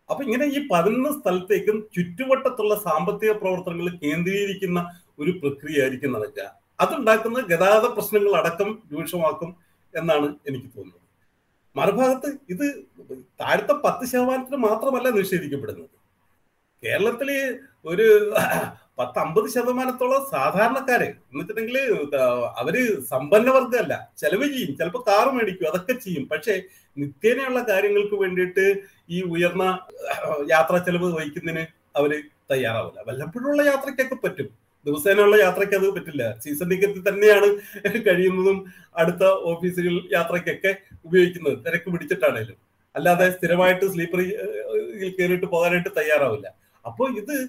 അപ്പൊ ഇങ്ങനെ ഈ പതിനൊന്ന് സ്ഥലത്തേക്കും ചുറ്റുവട്ടത്തുള്ള സാമ്പത്തിക പ്രവർത്തനങ്ങൾ കേന്ദ്രീകരിക്കുന്ന ഒരു പ്രക്രിയ ആയിരിക്കും നടക്കുക. അതുണ്ടാക്കുന്ന ഗതാഗത പ്രശ്നങ്ങൾ അടക്കം രൂക്ഷമാക്കും എന്നാണ് എനിക്ക് തോന്നുന്നത്. മറുഭാഗത്ത് ഇത് താഴത്തെ പത്ത് ശതമാനത്തിന് മാത്രമല്ല നിഷേധിക്കപ്പെടുന്നത്. കേരളത്തിലെ ഒരു പത്ത് അമ്പത് ശതമാനത്തോളം സാധാരണക്കാര്. എന്ന് വെച്ചിട്ടുണ്ടെങ്കിൽ അവർ സമ്പന്ന വർഗമല്ല ചെലവ് ചെയ്യും. ചിലപ്പോൾ കാറ് മേടിക്കും. അതൊക്കെ ചെയ്യും. പക്ഷേ നിത്യേനയുള്ള കാര്യങ്ങൾക്ക് വേണ്ടിയിട്ട് ഈ ഉയർന്ന യാത്രാ ചെലവ് വഹിക്കുന്നതിന് അവർ തയ്യാറാവില്ല. വല്ലപ്പോഴുള്ള യാത്രയ്ക്കൊക്കെ പറ്റും. ദിവസേനയുള്ള യാത്രയ്ക്ക് അത് പറ്റില്ല. സീസൺ ടിക്കറ്റ് തന്നെയാണ് കഴിയുന്നതും അടുത്ത ഓഫീസുകൾ യാത്രയ്ക്കൊക്കെ ഉപയോഗിക്കുന്നത്. തിരക്ക് പിടിച്ചിട്ടാണേലും. അല്ലാതെ സ്ഥിരമായിട്ട് സ്ലീപ്പറിൽ കയറിയിട്ട് പോകാനായിട്ട് തയ്യാറാവില്ല. അപ്പോൾ ഇത്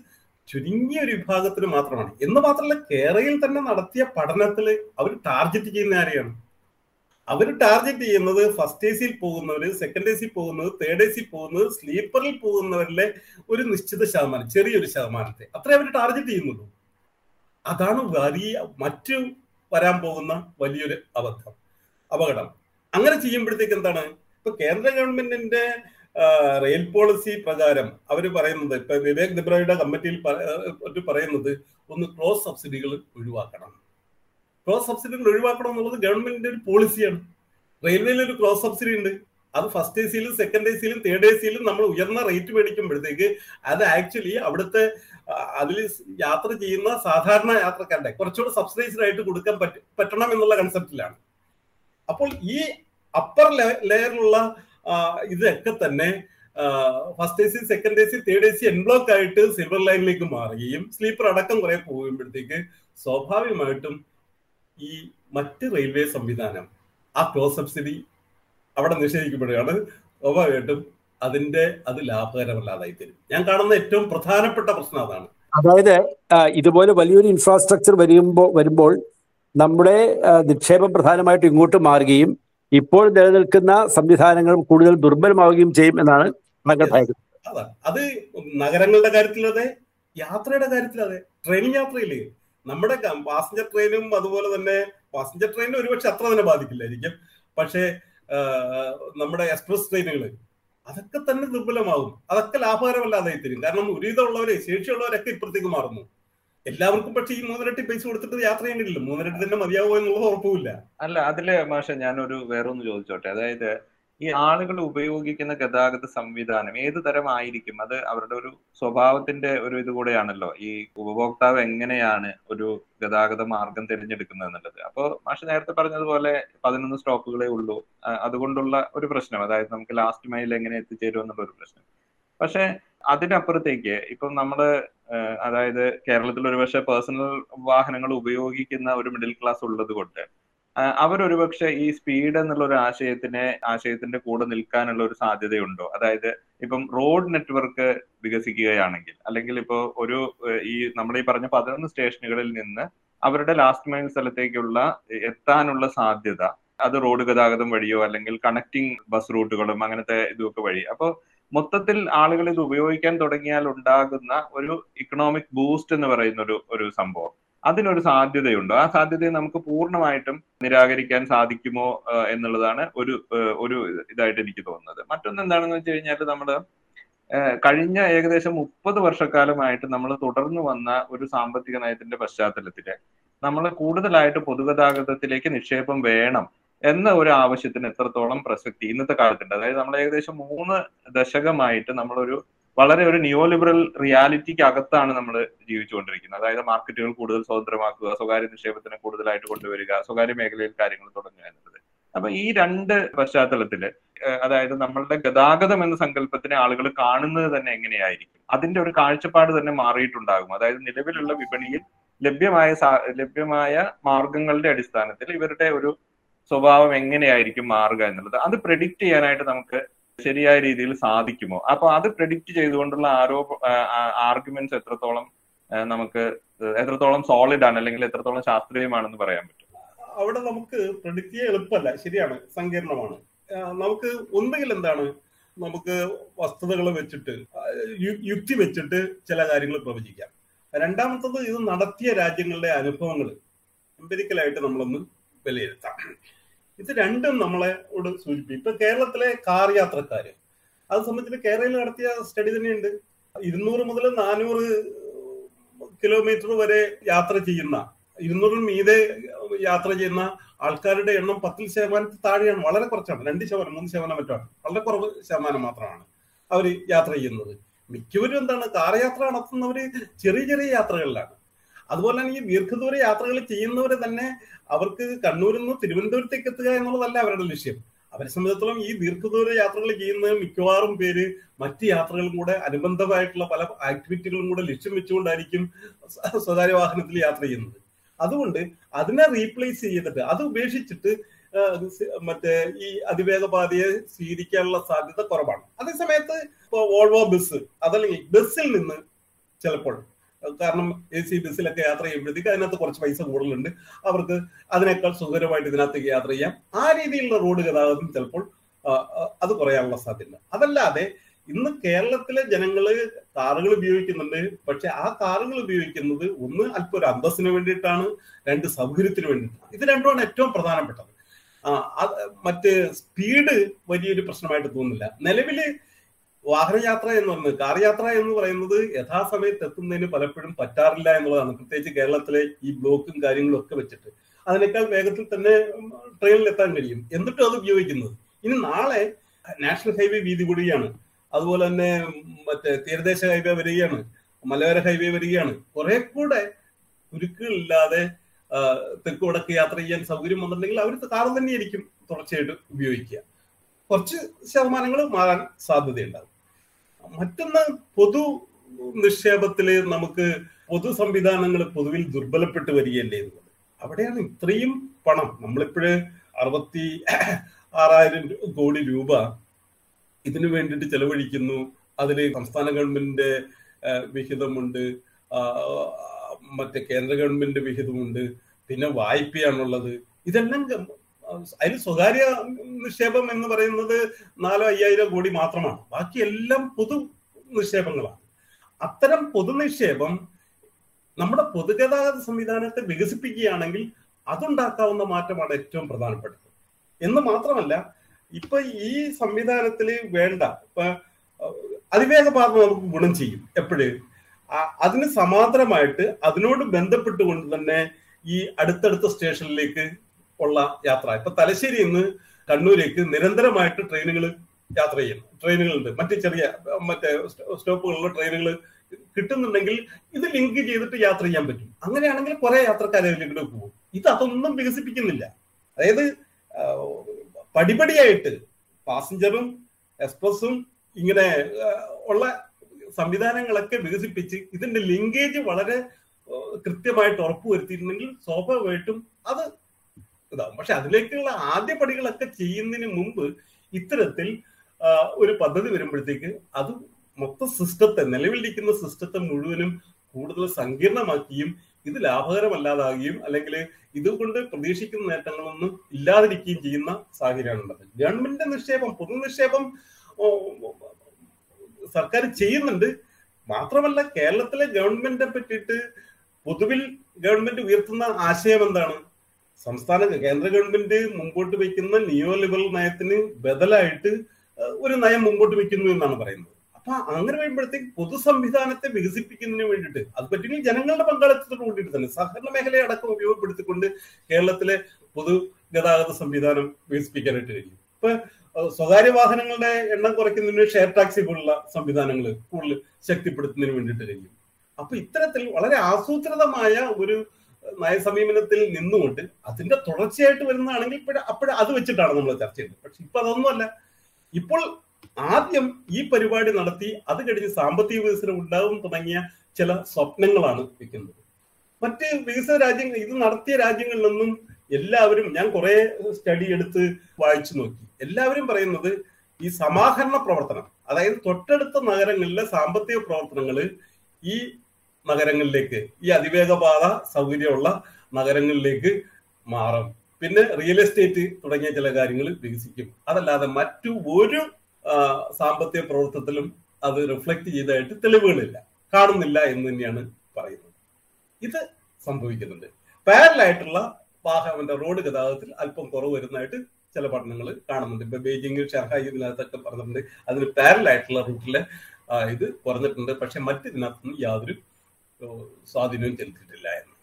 ചുരുങ്ങിയ ഒരു വിഭാഗത്തിന് മാത്രമാണ്. എന്ന് മാത്രമല്ല കേരളയിൽ തന്നെ നടത്തിയ പഠനത്തിൽ അവർ ടാർഗറ്റ് ചെയ്യുന്ന ആരെയാണ്? അവർ ടാർഗറ്റ് ചെയ്യുന്നത് ഫസ്റ്റ് എ സിയിൽ പോകുന്നവര് സെക്കൻഡ് എ സി പോകുന്നത് തേർഡ് എ സി പോകുന്നത് സ്ലീപ്പറിൽ പോകുന്നവരിലെ ഒരു നിശ്ചിത ശതമാനം ചെറിയൊരു ശതമാനത്തെ. അത്രേ അവർ ടാർഗറ്റ് ചെയ്യുന്നുള്ളൂ. അതാണ് വലിയ മറ്റു വരാൻ പോകുന്ന വലിയൊരു അബദ്ധം അപകടം. അങ്ങനെ ചെയ്യുമ്പോഴത്തേക്ക് എന്താണ്? ഇപ്പൊ കേന്ദ്ര ഗവൺമെന്റിന്റെ റെയിൽ പോളിസി പ്രകാരം അവർ പറയുന്നത് ഇപ്പൊ വിവേക് ദിബ്രയുടെ കമ്മിറ്റിയിൽ പറയുന്നത് ഒന്ന് ക്രോസ് സബ്സിഡികൾ ഒഴിവാക്കണം. ക്രോസ് സബ്സിഡികൾ ഒഴിവാക്കണം എന്നുള്ളത് ഗവൺമെന്റിന്റെ ഒരു പോളിസിയാണ് റെയിൽവേയിൽ ഒരു ക്രോസ് സബ്സിഡി ഉണ്ട്. അത് ഫസ്റ്റ് എ സിയിലും സെക്കൻഡ് എ സിയിലും തേർഡ് എ സിയിലും നമ്മൾ ഉയർന്ന റേറ്റ് മേടിക്കുമ്പോഴത്തേക്ക് അത് ആക്ച്വലി അവിടുത്തെ അതിൽ യാത്ര ചെയ്യുന്ന സാധാരണ യാത്രക്കാരുടെ കുറച്ചുകൂടെ സബ്സിഡൈസ്ഡ് ആയിട്ട് കൊടുക്കാൻ പറ്റ പറ്റണം എന്നുള്ള കൺസെപ്റ്റിലാണ് അപ്പോൾ ഈ അപ്പർ ലെയറിലുള്ള ഇതൊക്കെ തന്നെ first A C second A C third A C en bloc ആയിട്ട് സിൽവർ ലൈനിലേക്ക് മാറുകയും സ്ലീപ്പർ അടക്കം കുറെ പോകുമ്പോഴത്തേക്ക് സ്വാഭാവികമായിട്ടും ഈ മറ്റ് റെയിൽവേ സംവിധാനം ആ ക്ലോസ് സബ്സിഡി അവിടെ നിഷേധിക്കപ്പെടുകയാണ്. സ്വാഭാവികമായിട്ടും അതിന്റെ അത് ലാഭകരമല്ലാതായി തരും ഞാൻ കാണുന്ന ഏറ്റവും പ്രധാനപ്പെട്ട പ്രശ്നം അതാണ്. അതായത് ഇതുപോലെ വലിയൊരു ഇൻഫ്രാസ്ട്രക്ചർ വരുമ്പോൾ വരുമ്പോൾ നമ്മുടെ നിക്ഷേപം പ്രധാനമായിട്ടും ഇങ്ങോട്ട് മാറുകയും ഇപ്പോൾ നിലനിൽക്കുന്ന സംവിധാനങ്ങൾ കൂടുതൽ ദുർബലമാവുകയും ചെയ്യും എന്നാണ് താങ്കൾ ഭയക്കുന്നത് അത്. നഗരങ്ങളുടെ കാര്യത്തിലതെ യാത്രയുടെ കാര്യത്തിലതെ ട്രെയിൻ യാത്രയില്ലേ? നമ്മുടെ പാസഞ്ചർ ട്രെയിനും അതുപോലെ തന്നെ പാസഞ്ചർ ട്രെയിനും ഒരുപക്ഷെ അത്ര തന്നെ ബാധിക്കില്ലായിരിക്കും. പക്ഷേ നമ്മുടെ എക്സ്പ്രസ് ട്രെയിനുകൾ അതൊക്കെ തന്നെ ദുർബലമാകും അതൊക്കെ ലാഭകരമല്ലാതായി തരും കാരണം ഒരുവിധമുള്ളവരെ ശേഷിയുള്ളവരൊക്കെ ഇപ്പുറത്തേക്ക് മാറുന്നു. എല്ലാവർക്കും പക്ഷേ ഈ മൂന്നിരട്ടി പൈസ കൊടുത്തിട്ട് യാത്ര ചെയ്യാൻ മൂന്നരട്ടി തന്നെ മതിയാവുമോ എന്നുള്ളത് ഉറപ്പുമില്ല. അല്ല അതിൽ മാഷ ഞാനൊരു വേറൊന്ന് ചോദിച്ചോട്ടെ. അതായത് ഈ ആളുകൾ ഉപയോഗിക്കുന്ന ഗതാഗത സംവിധാനം ഏത് തരം ആയിരിക്കും? അത് അവരുടെ ഒരു സ്വഭാവത്തിന്റെ ഒരു ഇത് കൂടെയാണല്ലോ. ഈ ഉപഭോക്താവ് എങ്ങനെയാണ് ഒരു ഗതാഗത മാർഗം തിരഞ്ഞെടുക്കുന്നത് എന്നുള്ളത്. അപ്പോൾ മാഷ നേരത്തെ പറഞ്ഞതുപോലെ പതിനൊന്ന് സ്റ്റോപ്പുകളേ ഉള്ളൂ. അതുകൊണ്ടുള്ള ഒരു പ്രശ്നം. അതായത് നമുക്ക് ലാസ്റ്റ് മൈൽ എങ്ങനെ എത്തിച്ചേരും എന്നുള്ള ഒരു പ്രശ്നം. പക്ഷെ അതിനപ്പുറത്തേക്ക് ഇപ്പം നമ്മൾ അതായത് കേരളത്തിൽ ഒരുപക്ഷെ പേഴ്സണൽ വാഹനങ്ങൾ ഉപയോഗിക്കുന്ന ഒരു മിഡിൽ ക്ലാസ് ഉള്ളത് കൊണ്ട്. അവരൊരുപക്ഷെ ഈ സ്പീഡ് എന്നുള്ള ഒരു ആശയത്തിനെ ആശയത്തിന്റെ കൂടെ നിൽക്കാനുള്ള ഒരു സാധ്യതയുണ്ടോ? അതായത് ഇപ്പം റോഡ് നെറ്റ്വർക്ക് വികസിക്കുകയാണെങ്കിൽ അല്ലെങ്കിൽ ഇപ്പോൾ ഒരു ഈ നമ്മൾ ഈ പറഞ്ഞ പതിനൊന്ന് സ്റ്റേഷനുകളിൽ നിന്ന് അവരുടെ ലാസ്റ്റ് മൈൽ സ്ഥലത്തേക്കുള്ള എത്താനുള്ള സാധ്യത അത് റോഡ് ഗതാഗതം വഴിയോ അല്ലെങ്കിൽ കണക്റ്റിംഗ് ബസ് റൂട്ടുകളും അങ്ങനത്തെ ഇതൊക്കെ വഴി. അപ്പോൾ മൊത്തത്തിൽ ആളുകൾ ഇത് ഉപയോഗിക്കാൻ തുടങ്ങിയാൽ ഉണ്ടാകുന്ന ഒരു ഇക്കണോമിക് ബൂസ്റ്റ് എന്ന് പറയുന്ന ഒരു ഒരു സംഭവം. അതിനൊരു സാധ്യതയുണ്ടോ. ആ സാധ്യതയെ നമുക്ക് പൂർണമായിട്ടും നിരാകരിക്കാൻ സാധിക്കുമോ എന്നുള്ളതാണ് ഒരു ഒരു ഇതായിട്ട് എനിക്ക് തോന്നുന്നത്. മറ്റൊന്ന് എന്താണെന്ന് വെച്ച് കഴിഞ്ഞാൽ നമ്മൾ കഴിഞ്ഞ ഏകദേശം മുപ്പത് വർഷക്കാലമായിട്ട് നമ്മൾ തുടർന്നു വന്ന ഒരു സാമ്പത്തിക നയത്തിന്റെ പശ്ചാത്തലത്തിൽ നമ്മൾ കൂടുതലായിട്ട് പൊതുഗതാഗതത്തിലേക്ക് നിക്ഷേപം വേണം എന്ന ഒരു ആവശ്യത്തിന് എത്രത്തോളം പ്രസക്തി ഇന്നത്തെ കാലത്തുണ്ട്. അതായത് നമ്മൾ ഏകദേശം മൂന്ന് ദശകമായിട്ട് നമ്മളൊരു വളരെ ഒരു നിയോ ലിബറൽ റിയാലിറ്റിക്ക് അകത്താണ് നമ്മൾ ജീവിച്ചുകൊണ്ടിരിക്കുന്നത്. അതായത് മാർക്കറ്റുകൾ കൂടുതൽ സ്വതന്ത്രമാക്കുക സ്വകാര്യ നിക്ഷേപത്തിന് കൂടുതലായിട്ട് കൊണ്ടുവരിക സ്വകാര്യ മേഖലയിൽ കാര്യങ്ങൾ തുടങ്ങുക എന്നുള്ളത്. അപ്പൊ ഈ രണ്ട് പശ്ചാത്തലത്തിൽ അതായത് നമ്മളുടെ ഗതാഗതം എന്ന സങ്കല്പത്തിനെ ആളുകൾ കാണുന്നത് തന്നെ എങ്ങനെയായിരിക്കും? അതിന്റെ ഒരു കാഴ്ചപ്പാട് തന്നെ മാറിയിട്ടുണ്ടാകും. അതായത് നിലവിലുള്ള വിപണിയിൽ ലഭ്യമായ ലഭ്യമായ മാർഗങ്ങളുടെ അടിസ്ഥാനത്തിൽ ഇവരുടെ ഒരു സ്വഭാവം എങ്ങനെയായിരിക്കും മാറുക എന്നുള്ളത്. അത് പ്രെഡിക്റ്റ് ചെയ്യാനായിട്ട് നമുക്ക് ശരിയായ രീതിയിൽ സാധിക്കുമോ? അപ്പൊ അത് പ്രെഡിക്റ്റ് ചെയ്തുകൊണ്ടുള്ള ആരോ ആർഗ്യുമെന്റ്സ് എത്രത്തോളം നമുക്ക് എത്രത്തോളം സോളിഡ് ആണ് അല്ലെങ്കിൽ എത്രത്തോളം ശാസ്ത്രീയമാണെന്ന് പറയാൻ പറ്റും. അവിടെ നമുക്ക് പ്രെഡിക്റ്റ് ചെയ്യാൻ എളുപ്പമല്ല. ശരിയാണ്. സങ്കീർണമാണ്. നമുക്ക് ഒന്നുകിൽ എന്താണ്? നമുക്ക് വസ്തുതകൾ വെച്ചിട്ട് യുക്തി വെച്ചിട്ട് ചില കാര്യങ്ങൾ പ്രവചിക്കാം. രണ്ടാമത്തത് ഇത് നടത്തിയ രാജ്യങ്ങളുടെ അനുഭവങ്ങൾ. എമ്പരിക്കലായിട്ട് നമ്മളൊന്ന് വിലയിരുത്താം. ഇത് രണ്ടും നമ്മളെ ഇവിടെ സൂചിപ്പിക്കും. ഇപ്പൊ കേരളത്തിലെ കാർ യാത്രക്കാർ അത് സംബന്ധിച്ച് കേരളയിൽ നടത്തിയ സ്റ്റഡി തന്നെയുണ്ട്. ഇരുന്നൂറ് മുതൽ നാനൂറ് കിലോമീറ്റർ വരെ യാത്ര ചെയ്യുന്ന ഇരുന്നൂറിന് മീതെ യാത്ര ചെയ്യുന്ന ആൾക്കാരുടെ എണ്ണം പത്തിൽ ശതമാനത്തിൽ താഴെയാണ്. വളരെ കുറച്ചാണ്. രണ്ട് ശതമാനം മൂന്ന് ശതമാനം മറ്റാണ് വളരെ കുറവ് ശതമാനം മാത്രമാണ് അവർ യാത്ര ചെയ്യുന്നത്. മിക്കവരും എന്താണ് കാർ യാത്ര നടത്തുന്നവര് ചെറിയ ചെറിയ യാത്രകളിലാണ്. അതുപോലെ തന്നെ ഈ ദീർഘദൂര യാത്രകൾ ചെയ്യുന്നവര് തന്നെ അവർക്ക് കണ്ണൂരിൽ നിന്ന് തിരുവനന്തപുരത്തേക്ക് എത്തുക എന്നുള്ളതല്ല അവരുടെ ലക്ഷ്യം. അവരെ സംബന്ധിച്ചിടത്തോളം ഈ ദീർഘദൂര യാത്രകൾ ചെയ്യുന്ന മിക്കവാറും പേര് മറ്റ് യാത്രകളും കൂടെ അനുബന്ധമായിട്ടുള്ള പല ആക്ടിവിറ്റികളും കൂടെ ലക്ഷ്യം വെച്ചുകൊണ്ടായിരിക്കും സ്വകാര്യ വാഹനത്തിൽ യാത്ര ചെയ്യുന്നത്. അതുകൊണ്ട് അതിനെ റീപ്ലേസ് ചെയ്തിട്ട് അത് ഉപേക്ഷിച്ചിട്ട് മറ്റേ ഈ അതിവേഗ പാതയെ സ്വീകരിക്കാനുള്ള സാധ്യത കുറവാണ്. അതേസമയത്ത് ഇപ്പോൾ വോൾവോ ബസ് അതല്ലെങ്കിൽ ബസ്സിൽ നിന്ന് ചിലപ്പോൾ കാരണം എ സി ബസ്സിലൊക്കെ യാത്ര ചെയ്യുമ്പോഴത്തേക്ക് അതിനകത്ത് കുറച്ച് പൈസ കൂടുതലുണ്ട്. അവർക്ക് അതിനേക്കാൾ സുഖകരമായിട്ട് ഇതിനകത്തേക്ക് യാത്ര ചെയ്യാം. ആ രീതിയിലുള്ള റോഡ് ഗതാഗതം ചിലപ്പോൾ അത് കുറയാനുള്ള സാധ്യത അതല്ലാതെ ഇന്ന് കേരളത്തിലെ ജനങ്ങൾ കാറുകൾ ഉപയോഗിക്കുന്നുണ്ട്. പക്ഷെ ആ കാറുകൾ ഉപയോഗിക്കുന്നത് ഒന്ന് അല്പം ഒരു അന്തസ്സിന് വേണ്ടിയിട്ടാണ് രണ്ട് സൗകര്യത്തിന് വേണ്ടിയിട്ടാണ്. ഇത് രണ്ടുമാണ് ഏറ്റവും പ്രധാനപ്പെട്ടത്. മറ്റ് സ്പീഡ് വലിയൊരു പ്രശ്നമായിട്ട് തോന്നുന്നില്ല. നിലവിൽ വാഹനയാത്ര എന്ന് പറയുന്നത് കാർ യാത്ര എന്ന് പറയുന്നത് യഥാസമയത്ത് എത്തുന്നതിന് പലപ്പോഴും പറ്റാറില്ല എന്നുള്ളതാണ്. പ്രത്യേകിച്ച് കേരളത്തിലെ ഈ ബ്ലോക്കും കാര്യങ്ങളും ഒക്കെ വെച്ചിട്ട്. അതിനേക്കാൾ വേഗത്തിൽ തന്നെ ട്രെയിനിൽ എത്താൻ കഴിയും. എന്നിട്ടും അത് ഉപയോഗിക്കുന്നത്. ഇനി നാളെ നാഷണൽ ഹൈവേ വീതി കൂടിയാണ്. അതുപോലെ തന്നെ മറ്റേ തീരദേശ ഹൈവേ വരികയാണ്. മലയോര ഹൈവേ വരികയാണ്. കുറെ കൂടെ കുരുക്കുകളില്ലാതെ തെക്ക് വടക്ക് യാത്ര ചെയ്യാൻ സൗകര്യം വന്നിട്ടുണ്ടെങ്കിൽ അവർ കാർ തന്നെയായിരിക്കും തുടർച്ചയായിട്ട് ഉപയോഗിക്കുക. കുറച്ച് ശതമാനങ്ങൾ മാറാൻ സാധ്യതയുണ്ടാകും. മറ്റൊന്ന് പൊതു നിക്ഷേപത്തിൽ നമുക്ക് പൊതു സംവിധാനങ്ങൾ പൊതുവിൽ ദുർബലപ്പെട്ട് വരികയല്ലേ എന്നുള്ളത്. അവിടെയാണ് ഇത്രയും പണം. നമ്മളിപ്പോഴ് അറുപത്തി ആറായിരം കോടി രൂപ ഇതിനു വേണ്ടിയിട്ട് ചെലവഴിക്കുന്നു. അതിൽ സംസ്ഥാന ഗവൺമെന്റിന്റെ വിഹിതമുണ്ട്. മറ്റേ കേന്ദ്ര ഗവൺമെന്റ് വിഹിതമുണ്ട്. പിന്നെ വായ്പയാണുള്ളത്. ഇതെല്ലാം അതിൽ സ്വകാര്യ നിക്ഷേപം എന്ന് പറയുന്നത് നാലോ അയ്യായിരം കോടി മാത്രമാണ്. ബാക്കി എല്ലാം പൊതു നിക്ഷേപങ്ങളാണ്. അത്തരം പൊതു നിക്ഷേപം നമ്മുടെ പൊതുഗതാഗത സംവിധാനത്തെ വികസിപ്പിക്കുകയാണെങ്കിൽ അതുണ്ടാക്കാവുന്ന മാറ്റമാണ് ഏറ്റവും പ്രധാനപ്പെട്ടത്. എന്ന് മാത്രമല്ല ഇപ്പൊ ഈ സംവിധാനത്തിൽ വേണ്ട ഇപ്പൊ അതിവേഗ പാത നമുക്ക് ഗുണം ചെയ്യും എപ്പോഴും. അതിന് സമാന്തരമായിട്ട് അതിനോട് ബന്ധപ്പെട്ടുകൊണ്ട് തന്നെ ഈ അടുത്തടുത്ത സ്റ്റേഷനിലേക്ക് ഉള്ള യാത്ര. ഇപ്പൊ തലശ്ശേരി നിന്ന് കണ്ണൂരേക്ക് നിരന്തരമായിട്ട് ട്രെയിനുകൾ യാത്ര ചെയ്യുന്നു ട്രെയിനുകളുണ്ട്. മറ്റ് ചെറിയ മറ്റേ സ്റ്റോപ്പുകളിലുള്ള ട്രെയിനുകൾ കിട്ടുന്നുണ്ടെങ്കിൽ ഇത് ലിങ്ക് ചെയ്തിട്ട് യാത്ര ചെയ്യാൻ പറ്റും. അങ്ങനെയാണെങ്കിൽ കുറെ യാത്രക്കാരെ അതിലേക്ക് പോകും. ഇത് അതൊന്നും വികസിപ്പിക്കുന്നില്ല. അതായത് പടിപടിയായിട്ട് പാസഞ്ചറും എക്സ്പ്രസും ഇങ്ങനെ ഉള്ള സംവിധാനങ്ങളൊക്കെ വികസിപ്പിച്ച് ഇതിന്റെ ലിങ്കേജ് വളരെ കൃത്യമായിട്ട് ഉറപ്പുവരുത്തിയിട്ടുണ്ടെങ്കിൽ സ്വാഭാവികമായിട്ടും അത് ഇതാവും. പക്ഷെ അതിലേക്കുള്ള ആദ്യ പടികളൊക്കെ ചെയ്യുന്നതിന് മുമ്പ് ഇത്തരത്തിൽ ഒരു പദ്ധതി വരുമ്പോഴത്തേക്ക് അത് മൊത്തം സിസ്റ്റത്തെ നിലവിലിരിക്കുന്ന സിസ്റ്റത്തെ മുഴുവനും കൂടുതൽ സങ്കീർണമാക്കിയും ഇത് ലാഭകരമല്ലാതാകുകയും അല്ലെങ്കിൽ ഇതുകൊണ്ട് പ്രതീക്ഷിക്കുന്ന നേട്ടങ്ങളൊന്നും ഇല്ലാതിരിക്കുകയും ചെയ്യുന്ന സാഹചര്യമാണ് ഉള്ളത് ഗവൺമെന്റിന്റെ നിക്ഷേപം പൊതു നിക്ഷേപം സർക്കാർ ചെയ്യുന്നുണ്ട്. മാത്രമല്ല കേരളത്തിലെ ഗവൺമെന്റിനെ പറ്റിയിട്ട് പൊതുവിൽ ഗവൺമെന്റ് ഉയർത്തുന്ന ആശയം എന്താണ്? സംസ്ഥാന കേന്ദ്ര ഗവൺമെന്റ് മുമ്പോട്ട് വയ്ക്കുന്ന നിയോ ലിബറൽ നയത്തിന് ബദലായിട്ട് ഒരു നയം മുമ്പോട്ട് വയ്ക്കുന്നു എന്നാണ് പറയുന്നത്. അപ്പൊ അങ്ങനെ വരുമ്പോഴത്തേക്ക് പൊതു സംവിധാനത്തെ വികസിപ്പിക്കുന്നതിന് വേണ്ടിയിട്ട് അത് പറ്റുമെങ്കിൽ ജനങ്ങളുടെ പങ്കാളിത്തത്തോട് കൂടിയിട്ട് തന്നെ സഹകരണ മേഖലയെ അടക്കം ഉപയോഗപ്പെടുത്തിക്കൊണ്ട് കേരളത്തിലെ പൊതു ഗതാഗത സംവിധാനം വികസിപ്പിക്കാനായിട്ട് കഴിയും. ഇപ്പൊ സ്വകാര്യ വാഹനങ്ങളുടെ എണ്ണം കുറയ്ക്കുന്നതിന് ഷെയർ ടാക്സി പോലുള്ള സംവിധാനങ്ങൾ കൂടുതൽ ശക്തിപ്പെടുത്തുന്നതിന് വേണ്ടിയിട്ട് കഴിയും. അപ്പൊ ഇത്തരത്തിൽ വളരെ ആസൂത്രിതമായ ഒരു നയസമീപനത്തിൽ നിന്നുകൊണ്ട് അതിന്റെ തുടർച്ചയായിട്ട് വരുന്നതാണെങ്കിൽ ഇപ്പോഴ അപ്പോഴ അത് വെച്ചിട്ടാണ് നമ്മൾ ചർച്ച ചെയ്യുന്നത്. പക്ഷെ ഇപ്പൊ അതൊന്നുമല്ല ഇപ്പോൾ ആദ്യം ഈ പരിപാടി നടത്തി അത് കഴിഞ്ഞ് സാമ്പത്തിക വികസനം ഉണ്ടാവും തുടങ്ങിയ ചില സ്വപ്നങ്ങളാണ് വെക്കുന്നത്. മറ്റ് വികസിത രാജ്യങ്ങൾ ഇത് നടത്തിയ രാജ്യങ്ങളിൽ നിന്നും എല്ലാവരും ഞാൻ കുറെ സ്റ്റഡി എടുത്ത് വായിച്ചു നോക്കി. എല്ലാവരും പറയുന്നത് ഈ സമാഹരണ പ്രവർത്തനം അതായത് തൊട്ടടുത്ത നഗരങ്ങളിലെ സാമ്പത്തിക പ്രവർത്തനങ്ങൾ ഈ നഗരങ്ങളിലേക്ക്. ഈ അതിവേഗപാത സൗകര്യമുള്ള നഗരങ്ങളിലേക്ക് മാറും. പിന്നെ റിയൽ എസ്റ്റേറ്റ് തുടങ്ങിയ ചില കാര്യങ്ങൾ വികസിക്കും. അതല്ലാതെ മറ്റു ഒരു സാമ്പത്തിക പ്രവർത്തനത്തിലും അത് റിഫ്ലക്ട് ചെയ്തതായിട്ട് തെളിവുകളില്ല. കാണുന്നില്ല എന്ന് തന്നെയാണ് പറയുന്നത്. ഇത് സംഭവിക്കുന്നുണ്ട്. പാരലായിട്ടുള്ള വാഹനന്റെ റോഡ് ഗതാഗതത്തിൽ അല്പം കുറവ് വരുന്നതായിട്ട് ചില പഠനങ്ങൾ കാണുന്നുണ്ട്. ഇപ്പൊ ബെയ്ജിങ് ഷെർഹായി ഇതിനകത്തൊക്കെ പറഞ്ഞിട്ടുണ്ട്. അതിന് പാരലായിട്ടുള്ള റൂട്ടിലെ ഇത് കുറഞ്ഞിട്ടുണ്ട്. പക്ഷെ മറ്റിതിനകത്തൊന്നും യാതൊരു സ്വാധീനവും ചെലുത്തിയിട്ടില്ല എന്ന്.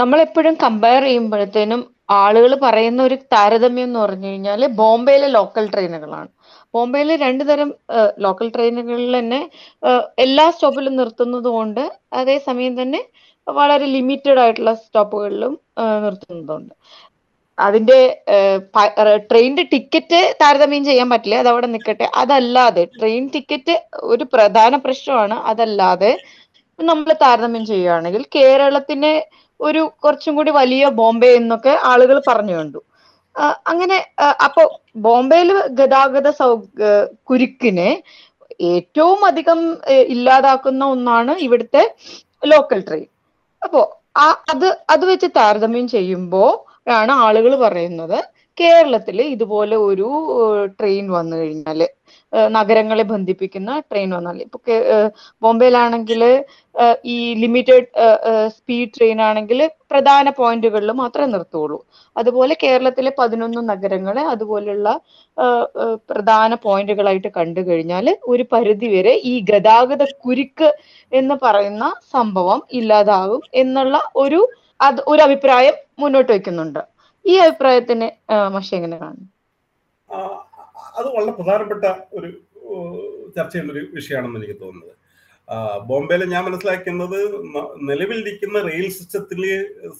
നമ്മളെപ്പോഴും കമ്പയർ ചെയ്യുമ്പോഴത്തേനും ആളുകൾ പറയുന്ന ഒരു താരതമ്യം എന്ന് പറഞ്ഞു കഴിഞ്ഞാൽ ബോംബെയിലെ ലോക്കൽ ട്രെയിനുകളാണ് ബോംബെയിൽ രണ്ടു തരം ലോക്കൽ ട്രെയിനുകളിൽ തന്നെ എല്ലാ സ്റ്റോപ്പിലും നിർത്തുന്നത് കൊണ്ട് അതേസമയം തന്നെ വളരെ ലിമിറ്റഡ് ആയിട്ടുള്ള സ്റ്റോപ്പുകളിലും നിർത്തുന്നതുണ്ട്. അതിന്റെ ട്രെയിനിന്റെ ടിക്കറ്റ് താരതമ്യം ചെയ്യാൻ പറ്റില്ല. അത് അവിടെ നിൽക്കട്ടെ അതല്ലാതെ ട്രെയിൻ ടിക്കറ്റ് ഒരു പ്രധാന പ്രശ്നമാണ്. അതല്ലാതെ നമ്മൾ താരതമ്യം ചെയ്യുകയാണെങ്കിൽ കേരളത്തിനെ ഒരു കുറച്ചും കൂടി വലിയ ബോംബെ എന്നൊക്കെ ആളുകൾ പറഞ്ഞു കണ്ടു. അങ്ങനെ അപ്പോ ബോംബെയിൽ ഗതാഗത സൗ കുരുക്കിനെ ഏറ്റവും അധികം ഇല്ലാതാക്കുന്ന ഒന്നാണ് ഇവിടുത്തെ ലോക്കൽ ട്രെയിൻ. അപ്പോ ആ അത് അത് വെച്ച് താരതമ്യം ചെയ്യുമ്പോ ആണ് ആളുകൾ പറയുന്നത് കേരളത്തിൽ ഇതുപോലെ ഒരു ട്രെയിൻ വന്നു കഴിഞ്ഞാൽ നഗരങ്ങളെ ബന്ധിപ്പിക്കുന്ന ട്രെയിൻ വന്നാൽ. ഇപ്പൊ ബോംബെയിലാണെങ്കിൽ ഈ ലിമിറ്റഡ് സ്പീഡ് ട്രെയിൻ ആണെങ്കിൽ പ്രധാന പോയിന്റുകളിൽ മാത്രമേ നിർത്തുള്ളൂ അതുപോലെ കേരളത്തിലെ പതിനൊന്ന് നഗരങ്ങളെ അതുപോലെയുള്ള പ്രധാന പോയിന്റുകളായിട്ട് കണ്ടു കഴിഞ്ഞാൽ ഒരു പരിധി വരെ ഈ ഗതാഗത കുരുക്ക് എന്ന് പറയുന്ന സംഭവം ഇല്ലാതാകും എന്നുള്ള ഒരു അത് ഒരു അഭിപ്രായം മുന്നോട്ട് വെക്കുന്നുണ്ട് ഈ അഭിപ്രായത്തിന് മഷി എങ്ങനെ കാണുന്നു? അത് വളരെ പ്രധാനപ്പെട്ട ഒരു ചർച്ച ചെയ്യേണ്ട ഒരു വിഷയമാണെന്ന് എനിക്ക് തോന്നുന്നത്. ബോംബെയിൽ ഞാൻ മനസ്സിലാക്കുന്നത് നിലവിലിരിക്കുന്ന റെയിൽ സിസ്റ്റത്തിൽ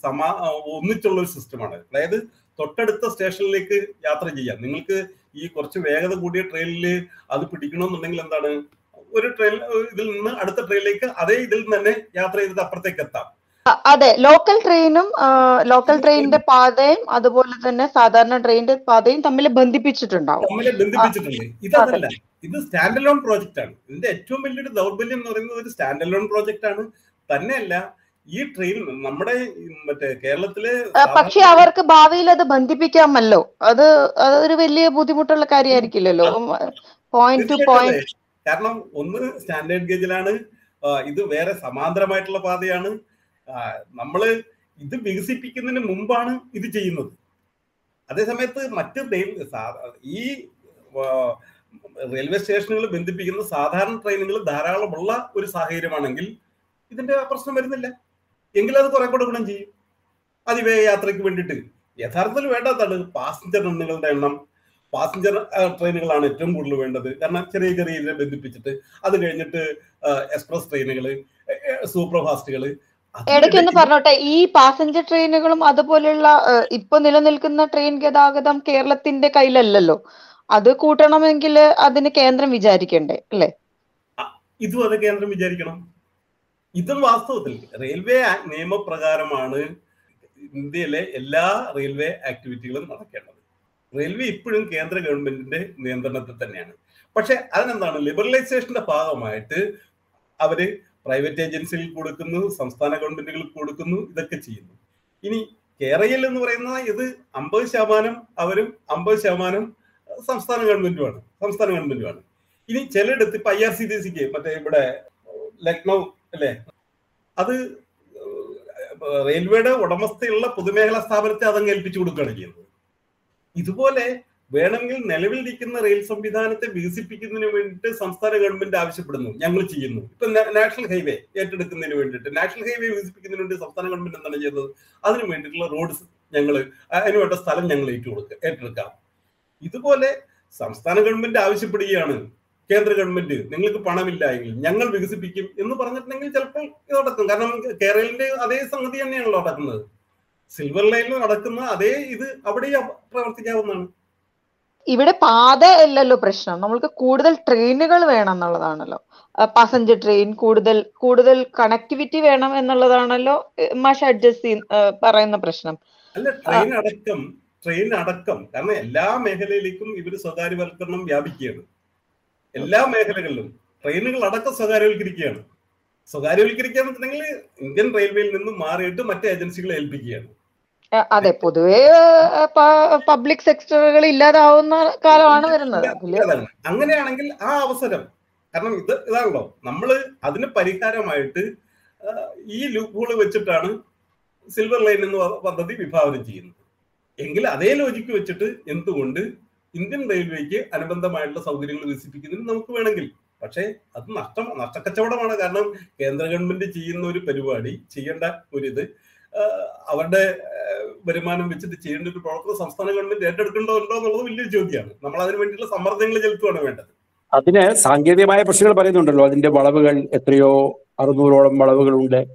സമാ ഒന്നിച്ചുള്ള ഒരു സിസ്റ്റമാണ്. അതായത് തൊട്ടടുത്ത സ്റ്റേഷനിലേക്ക് യാത്ര ചെയ്യാം. നിങ്ങൾക്ക് ഈ കുറച്ച് വേഗത കൂടിയ ട്രെയിനിൽ അത് പിടിക്കണമെന്നുണ്ടെങ്കിൽ എന്താണ്? ഒരു ട്രെയിൻ ഇതിൽ നിന്ന് അടുത്ത ട്രെയിനിലേക്ക് അതേ ഇതിൽ നിന്ന് തന്നെ യാത്ര ചെയ്തിട്ട് അപ്പുറത്തേക്ക് എത്താം. അതെ ലോക്കൽ ട്രെയിനും ലോക്കൽ ട്രെയിനിന്റെ പാതയും അതുപോലെ തന്നെ സാധാരണ ട്രെയിനിന്റെ പാതയും തമ്മിൽ ബന്ധിപ്പിച്ചിട്ടുണ്ടാവും. ബന്ധിപ്പിച്ചിട്ടുണ്ട്. ഇതല്ല ഇത് സ്റ്റാൻഡ് അലോൺ പ്രോജക്റ്റ് ആണ്. ഇതിന്റെ ഏറ്റവും വലിയൊരു ദൗർബല്യം എന്ന് പറയുന്നത് ഒരു സ്റ്റാൻഡ് അലോൺ പ്രോജക്റ്റ് ആണ്. തന്നെയല്ല ഈ ട്രെയിൻ നമ്മുടെ മറ്റേ കേരളത്തിൽ പക്ഷെ അവർക്ക് ഭാവിയിൽ അത് ബന്ധിപ്പിക്കാമല്ലോ. അത് അതൊരു വലിയ ബുദ്ധിമുട്ടുള്ള കാര്യമായിരിക്കില്ലല്ലോ. പോയിന്റ് ടു പോയിന്റ് കാരണം ഒന്ന് സ്റ്റാൻഡേർഡ് ഗേജിലാണ് ഇത് വേറെ സമാന്തരമായിട്ടുള്ള പാതയാണ്. നമ്മൾ ഇത് വികസിപ്പിക്കുന്നതിന് മുമ്പാണ് ഇത് ചെയ്യുന്നത്. അതേസമയത്ത് മറ്റ് ഈ റെയിൽവേ സ്റ്റേഷനുകൾ ബന്ധിപ്പിക്കുന്ന സാധാരണ ട്രെയിനുകൾ ധാരാളമുള്ള ഒരു സാഹചര്യമാണെങ്കിൽ ഇതിന്റെ പ്രശ്നം വരുന്നില്ല. എങ്കിൽ അത് കുറെ കൂടെ ഗുണം ചെയ്യും. അതിവേഗ യാത്രയ്ക്ക് വേണ്ടിയിട്ട്. യഥാർത്ഥത്തിൽ വേണ്ടാത്താണ് പാസഞ്ചർ എണ്ണുകളുടെ എണ്ണം. പാസഞ്ചർ ട്രെയിനുകളാണ് ഏറ്റവും കൂടുതൽ വേണ്ടത്. കാരണം ചെറിയ ചെറിയ ബന്ധിപ്പിച്ചിട്ട് അത് കഴിഞ്ഞിട്ട് എക്സ്പ്രസ് ട്രെയിനുകൾ സൂപ്പർ ഫാസ്റ്റുകൾ ഇടയ്ക്ക് ഒന്ന് പറഞ്ഞോട്ടെ ഈ പാസഞ്ചർ ട്രെയിനുകളും അതുപോലെയുള്ള ഇപ്പൊ നിലനിൽക്കുന്ന ട്രെയിൻ ഗതാഗതം കേരളത്തിന്റെ കയ്യിലല്ലല്ലോ. അത് കൂട്ടണമെങ്കിൽ അതിന് കേന്ദ്രം വിചാരിക്കണ്ടേ അല്ലെ? ഇതും അത് കേന്ദ്രം വിചാരിക്കണം. ഇതും വാസ്തവത്തിൽ റെയിൽവേ നിയമപ്രകാരമാണ് ഇന്ത്യയിലെ എല്ലാ റെയിൽവേ ആക്ടിവിറ്റികളും നടക്കേണ്ടത്. റെയിൽവേ ഇപ്പോഴും കേന്ദ്ര ഗവൺമെന്റിന്റെ നിയന്ത്രണത്തിൽ തന്നെയാണ്. പക്ഷെ അതിനെന്താണ് ലിബറലൈസേഷന്റെ ഭാഗമായിട്ട് അവർ പ്രൈവറ്റ് ഏജൻസികൾ കൊടുക്കുന്നു സംസ്ഥാന ഗവൺമെന്റുകൾ കൊടുക്കുന്നു ഇതൊക്കെ ചെയ്യുന്നു. ഇനി കേരളയിൽ എന്ന് പറയുന്ന ഇത് അമ്പത് ശതമാനം അവരും അമ്പത് ശതമാനം സംസ്ഥാന ഗവൺമെന്റുമാണ് സംസ്ഥാന ഗവൺമെന്റുമാണ്. ഇനി ചിലയിടത്ത് ഇപ്പൊ ഐ ആർ സി ടി സിക്ക് മറ്റേ ഇവിടെ ലക്നൗ അല്ലേ? അത് റെയിൽവേയുടെ ഉടമസ്ഥയുള്ള പൊതുമേഖലാ സ്ഥാപനത്തെ അതങ്ങ് ഏൽപ്പിച്ചു കൊടുക്കുകയാണ് ചെയ്യുന്നത്. ഇതുപോലെ വേണമെങ്കിൽ നിലവിലിരിക്കുന്ന റെയിൽ സംവിധാനത്തെ വികസിപ്പിക്കുന്നതിന് വേണ്ടിയിട്ട് സംസ്ഥാന ഗവൺമെന്റ് ആവശ്യപ്പെടുന്നു. ഞങ്ങൾ ചെയ്യുന്നു. ഇപ്പൊ നാഷണൽ ഹൈവേ ഏറ്റെടുക്കുന്നതിന് വേണ്ടിയിട്ട് നാഷണൽ ഹൈവേ വികസിപ്പിക്കുന്നതിന് വേണ്ടി സംസ്ഥാന ഗവൺമെന്റ് എന്താണ് ചെയ്യുന്നത്? അതിന് വേണ്ടിയിട്ടുള്ള റോഡ് ഞങ്ങൾ അതിന് വേണ്ട സ്ഥലം ഞങ്ങൾ ഏറ്റുകൊടുക്കുക ഏറ്റെടുക്കാം. ഇതുപോലെ സംസ്ഥാന ഗവൺമെന്റ് ആവശ്യപ്പെടുകയാണ്. കേന്ദ്ര ഗവൺമെന്റ് നിങ്ങൾക്ക് പണമില്ല എങ്കിൽ ഞങ്ങൾ വികസിപ്പിക്കും എന്ന് പറഞ്ഞിട്ടുണ്ടെങ്കിൽ ചിലപ്പോൾ ഇത് നടക്കും. കാരണം കേരളിന്റെ അതേ സംഗതി തന്നെയാണല്ലോ നടക്കുന്നത്. സിൽവർ ലൈനിൽ നടക്കുന്ന അതേ ഇത് അവിടെ പ്രവർത്തിക്കാവുന്നതാണ്. ഇവിടെ പാത അല്ലല്ലോ പ്രശ്നം. നമ്മൾക്ക് കൂടുതൽ ട്രെയിനുകൾ വേണം എന്നുള്ളതാണല്ലോ. പാസഞ്ചർ ട്രെയിൻ കൂടുതൽ കൂടുതൽ കണക്ടിവിറ്റി വേണം എന്നുള്ളതാണല്ലോ മാഷ് അഡ്ജസ്റ്റ് പറയുന്ന പ്രശ്നം. അല്ല ട്രെയിൻ അടക്കം ട്രെയിൻ അടക്കം കാരണം എല്ലാ മേഖലയിലേക്കും ഇവർ സ്വകാര്യവൽക്കരണം വ്യാപിക്കുകയാണ്. എല്ലാ മേഖലകളിലും ട്രെയിനുകൾ അടക്കം സ്വകാര്യവൽക്കരിക്കുകയാണ്. സ്വകാര്യവൽക്കരിക്കുകയാണെന്നുണ്ടെങ്കിൽ ഇന്ത്യൻ റെയിൽവേയിൽ നിന്നും മാറിയിട്ട് മറ്റു ഏജൻസികളെ ഏൽപ്പിക്കുകയാണ്. അതെ പൊതുവേ പബ്ലിക് സെക്ടറുകൾ ഇല്ലാതാവുന്ന കാലമാണ് വരുന്നത്. അങ്ങനെയാണെങ്കിൽ ആ അവസരം കാരണം ഇത് ഇതാണല്ലോ നമ്മൾ അതിന് പരിഹാരമായിട്ട് ഈ ലൂപ്പ് ലൂപ്പുകൾ വെച്ചിട്ടാണ് സിൽവർ ലൈൻ എന്ന പദ്ധതി വിഭാവനം ചെയ്യുന്നത്. എങ്കിൽ അതേ ലോജിക്ക് വെച്ചിട്ട് എന്തുകൊണ്ട് ഇന്ത്യൻ റെയിൽവേക്ക് അനുബന്ധമായിട്ടുള്ള സൗകര്യങ്ങൾ വികസിപ്പിക്കുന്നതിന് നമുക്ക് വേണമെങ്കിൽ. പക്ഷേ അത് നഷ്ടം നഷ്ടക്കച്ചവടമാണ്. കാരണം കേന്ദ്ര ഗവൺമെന്റ് ചെയ്യുന്ന ഒരു പരിപാടി ചെയ്യേണ്ട ഒരിത് അവരുടെ വരുമാനം വെച്ചിട്ട് ചെയ്യേണ്ട ഒരു പ്രവർത്തനം സംസ്ഥാന ഗവൺമെന്റ് ഏറ്റെടുക്കേണ്ടോ ഉണ്ടോ എന്നുള്ളത് വലിയൊരു ചോദ്യമാണ്. നമ്മൾ അതിന് വേണ്ടിയിട്ടുള്ള സമ്മർദ്ദങ്ങൾ ചെലുത്തുകയാണ് വേണ്ടത്. അതിന് സാങ്കേതികമായ പ്രശ്നങ്ങൾ പറയുന്നുണ്ടല്ലോ. അതിന്റെ വളവുകൾ എത്രയോ അറുന്നൂറോളം വളവുകളുണ്ട്.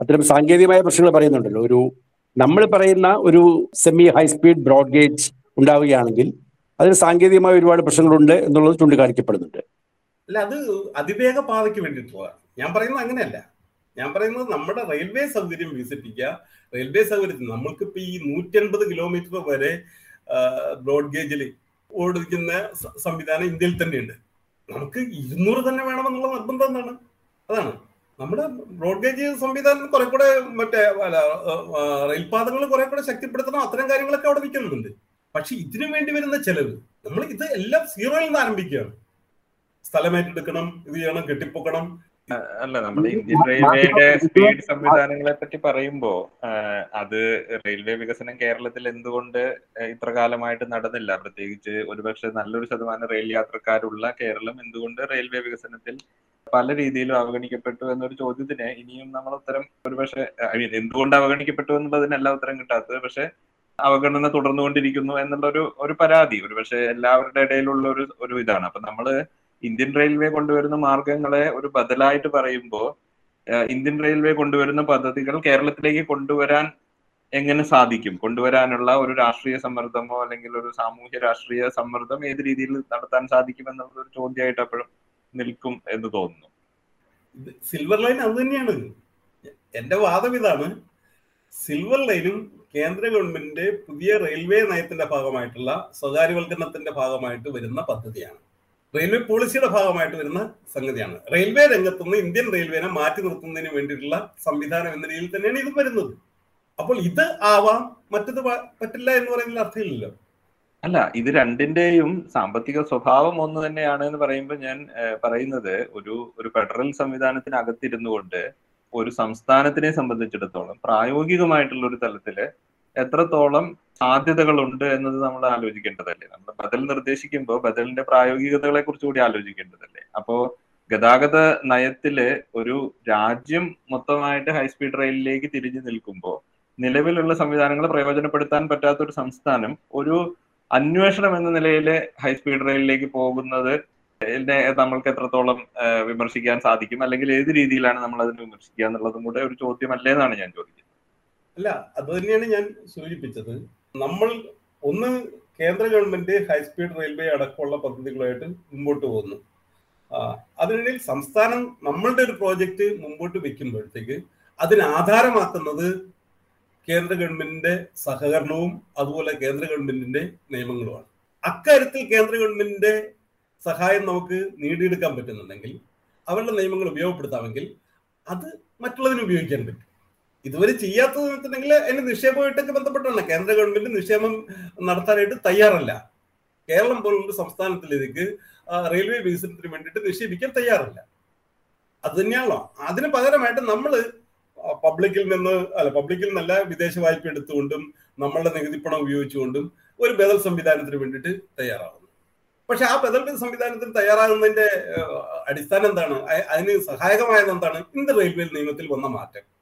അത്തരം സാങ്കേതികമായ പ്രശ്നങ്ങൾ പറയുന്നുണ്ടല്ലോ. ഒരു നമ്മൾ പറയുന്ന ഒരു semi high speed broad gauge ഉണ്ടാവുകയാണെങ്കിൽ അതിന് സാങ്കേതികമായ ഒരുപാട് പ്രശ്നങ്ങളുണ്ട് എന്നുള്ളത് ചൂണ്ടിക്കാണിക്കപ്പെടുന്നുണ്ട്. അല്ല അത് അതിവേഗ പാതയ്ക്ക് വേണ്ടിയിട്ടുള്ളതാണ്. ഞാൻ പറയുന്നത് അങ്ങനെയല്ല. ഞാൻ പറയുന്നത് നമ്മുടെ റെയിൽവേ സൗകര്യം വികസിപ്പിക്കുക. റെയിൽവേ സൗകര്യത്തിൽ നമ്മൾക്കിപ്പോ ഈ നൂറ്റി അൻപത് കിലോമീറ്റർ വരെ ബ്രോഡ് ഗേജിൽ ഓടിക്കുന്ന സംവിധാനം ഇന്ത്യയിൽ തന്നെയുണ്ട്. നമുക്ക് ഇരുന്നൂറ് തന്നെ വേണമെന്നുള്ള നിർബന്ധം എന്താണ്? അതാണ്. നമ്മുടെ ബ്രോഡ് ഗേജ് സംവിധാനം കുറെ കൂടെ മറ്റേ റെയിൽപാതകൾ കുറെ കൂടെ ശക്തിപ്പെടുത്തണം. അത്തരം കാര്യങ്ങളൊക്കെ അവിടെ നിൽക്കുന്നുണ്ട് പക്ഷെ ഇതിനു വേണ്ടി വരുന്ന ചെലവ് നമ്മൾ ഇത് എല്ലാം സീറോയിൽ നിന്ന് ആരംഭിക്കുകയാണ്. സ്ഥലമേറ്റെടുക്കണം ഇത് ചെയ്യണം കെട്ടിപ്പൊക്കണം അല്ല നമ്മുടെ ഇന്ത്യൻ റെയിൽവേയുടെ സ്പീഡ് സംവിധാനങ്ങളെ പറ്റി പറയുമ്പോ അത് റെയിൽവേ വികസനം കേരളത്തിൽ എന്തുകൊണ്ട് ഇത്ര കാലമായിട്ട് നടന്നില്ല? പ്രത്യേകിച്ച് ഒരുപക്ഷെ നല്ലൊരു ശതമാനം റെയിൽ യാത്രക്കാരുള്ള കേരളം എന്തുകൊണ്ട് റെയിൽവേ വികസനത്തിൽ പല രീതിയിലും അവഗണിക്കപ്പെട്ടു എന്നൊരു ചോദ്യത്തിന് ഇനിയും നമ്മൾ ഉത്തരം ഒരുപക്ഷെ ഐ മീൻ എന്തുകൊണ്ട് അവഗണിക്കപ്പെട്ടു എന്നുള്ളതിനല്ല ഉത്തരം കിട്ടാത്തത്. പക്ഷെ അവഗണന തുടർന്നുകൊണ്ടിരിക്കുന്നു എന്നുള്ള ഒരു ഒരു പരാതി. ഒരുപക്ഷെ എല്ലാവരുടെ ഇടയിലുള്ള ഒരു ഒരു ഇതാണ്. അപ്പൊ നമ്മൾ ഇന്ത്യൻ റെയിൽവേ കൊണ്ടുവരുന്ന മാർഗങ്ങളെ ഒരു ബദലായിട്ട് പറയുമ്പോൾ ഇന്ത്യൻ റെയിൽവേ കൊണ്ടുവരുന്ന പദ്ധതികൾ കേരളത്തിലേക്ക് കൊണ്ടുവരാൻ എങ്ങനെ സാധിക്കും? കൊണ്ടുവരാനുള്ള ഒരു രാഷ്ട്രീയ സമ്മർദ്ദമോ അല്ലെങ്കിൽ ഒരു സാമൂഹ്യ രാഷ്ട്രീയ സമ്മർദ്ദം ഏത് രീതിയിൽ നടത്താൻ സാധിക്കും എന്നുള്ള ഒരു ചോദ്യമായിട്ട് അപ്പോഴും നിൽക്കും എന്ന് തോന്നുന്നു. സിൽവർ ലൈൻ അത് തന്നെയാണ്. എന്റെ വാദം ഇതാണ്. സിൽവർ ലൈനും കേന്ദ്ര ഗവൺമെന്റിന്റെ പുതിയ റെയിൽവേ നയത്തിന്റെ ഭാഗമായിട്ടുള്ള സ്വകാര്യവൽക്കരണത്തിന്റെ ഭാഗമായിട്ട് വരുന്ന പദ്ധതിയാണ്. റെയിൽവേ പോളിസിയുടെ ഭാഗമായിട്ട് വരുന്ന സംഗതിയാണ്. റെയിൽവേ രംഗത്തുനിന്ന് ഇന്ത്യൻ റെയിൽവേനെ മാറ്റി നിർത്തുന്നതിന് വേണ്ടിയിട്ടുള്ള സംവിധാനം എന്ന രീതിയിൽ തന്നെയാണ് ഇത് വരുന്നത്. അപ്പോൾ ഇത് ആവാം മറ്റത് പറ്റില്ല എന്ന് പറയുന്നതിൽ അർത്ഥമില്ലല്ലോ. അല്ല ഇത് രണ്ടിന്റെയും സാമ്പത്തിക സ്വഭാവം ഒന്ന് തന്നെയാണ് എന്ന് പറയുമ്പോൾ ഞാൻ പറയുന്നത് ഒരു ഒരു ഫെഡറൽ സംവിധാനത്തിനകത്തിരുന്നു കൊണ്ട് ഒരു സംസ്ഥാനത്തിനെ സംബന്ധിച്ചിടത്തോളം പ്രായോഗികമായിട്ടുള്ള ഒരു തലത്തിൽ എത്രത്തോളം സാധ്യതകളുണ്ട് എന്നത് നമ്മൾ ആലോചിക്കേണ്ടതല്ലേ? നമ്മൾ ബദൽ നിർദ്ദേശിക്കുമ്പോൾ ബദലിന്റെ പ്രായോഗികതകളെ കുറിച്ച് കൂടി ആലോചിക്കേണ്ടതല്ലേ? അപ്പോ ഗതാഗത നയത്തിൽ ഒരു രാജ്യം മൊത്തമായിട്ട് ഹൈസ്പീഡ് റെയിലിലേക്ക് തിരിഞ്ഞു നിൽക്കുമ്പോൾ നിലവിലുള്ള സംവിധാനങ്ങൾ പ്രയോജനപ്പെടുത്താൻ പറ്റാത്ത ഒരു സംസ്ഥാനം ഒരു അന്വേഷണം എന്ന നിലയിൽ ഹൈസ്പീഡ് റെയിലിലേക്ക് പോകുന്നത് നമ്മൾക്ക് എത്രത്തോളം വിമർശിക്കാൻ സാധിക്കും? അല്ലെങ്കിൽ ഏത് രീതിയിലാണ് നമ്മൾ അതിനെ വിമർശിക്കുക എന്നുള്ളതും കൂടെ ഒരു ചോദ്യമല്ലേ എന്നാണ് ഞാൻ ചോദിക്കുന്നത്. അല്ല അത് തന്നെയാണ് ഞാൻ സൂചിപ്പിച്ചത്. നമ്മൾ ഒന്ന് കേന്ദ്ര ഗവൺമെന്റ് ഹൈസ്പീഡ് റെയിൽവേ അടക്കമുള്ള പദ്ധതികളായിട്ട് മുമ്പോട്ട് പോകുന്നു. അതിനിടയിൽ സംസ്ഥാനം നമ്മളുടെ ഒരു പ്രോജക്റ്റ് മുമ്പോട്ട് വെക്കുമ്പോഴത്തേക്ക് അതിന് ആധാരമാക്കുന്നത് കേന്ദ്ര ഗവൺമെന്റിന്റെ സഹകരണവും അതുപോലെ കേന്ദ്ര ഗവൺമെന്റിന്റെ നിയമങ്ങളുമാണ്. അക്കാര്യത്തിൽ കേന്ദ്ര ഗവൺമെന്റിന്റെ സഹായം നമുക്ക് നേടിയെടുക്കാൻ പറ്റുന്നുണ്ടെങ്കിൽ അവരുടെ നിയമങ്ങൾ ഉപയോഗപ്പെടുത്താമെങ്കിൽ അത് മറ്റുള്ളതിന് ഉപയോഗിക്കാൻ പറ്റും. ഇതുവരെ ചെയ്യാത്തത് വെച്ചിട്ടുണ്ടെങ്കിൽ അതിന് നിക്ഷേപമായിട്ടൊക്കെ ബന്ധപ്പെട്ടാണ്. കേന്ദ്ര ഗവൺമെന്റ് നിക്ഷേപം നടത്താനായിട്ട് തയ്യാറല്ല. കേരളം പോലുള്ള ഇതിക്ക് റെയിൽവേ വികസനത്തിന് വേണ്ടിയിട്ട് നിക്ഷേപിക്കാൻ തയ്യാറല്ല. അത് തന്നെയാണല്ലോ. അതിന് പകരമായിട്ട് നമ്മൾ പബ്ലിക്കിൽ നിന്ന് അല്ല പബ്ലിക്കിൽ നിന്നല്ല വിദേശ വായ്പ എടുത്തുകൊണ്ടും നമ്മളുടെ നികുതി പണം ഉപയോഗിച്ചുകൊണ്ടും ഒരു ബദൽ സംവിധാനത്തിന് വേണ്ടിയിട്ട് തയ്യാറാകുന്നു പക്ഷെ ആ ബദൽ സംവിധാനത്തിന് തയ്യാറാകുന്നതിന്റെ അടിസ്ഥാനം എന്താണ്? അതിന് സഹായകമായത് എന്താണ്? ഇന്ത് റെയിൽവേ നിയമത്തിൽ വന്ന മാറ്റം.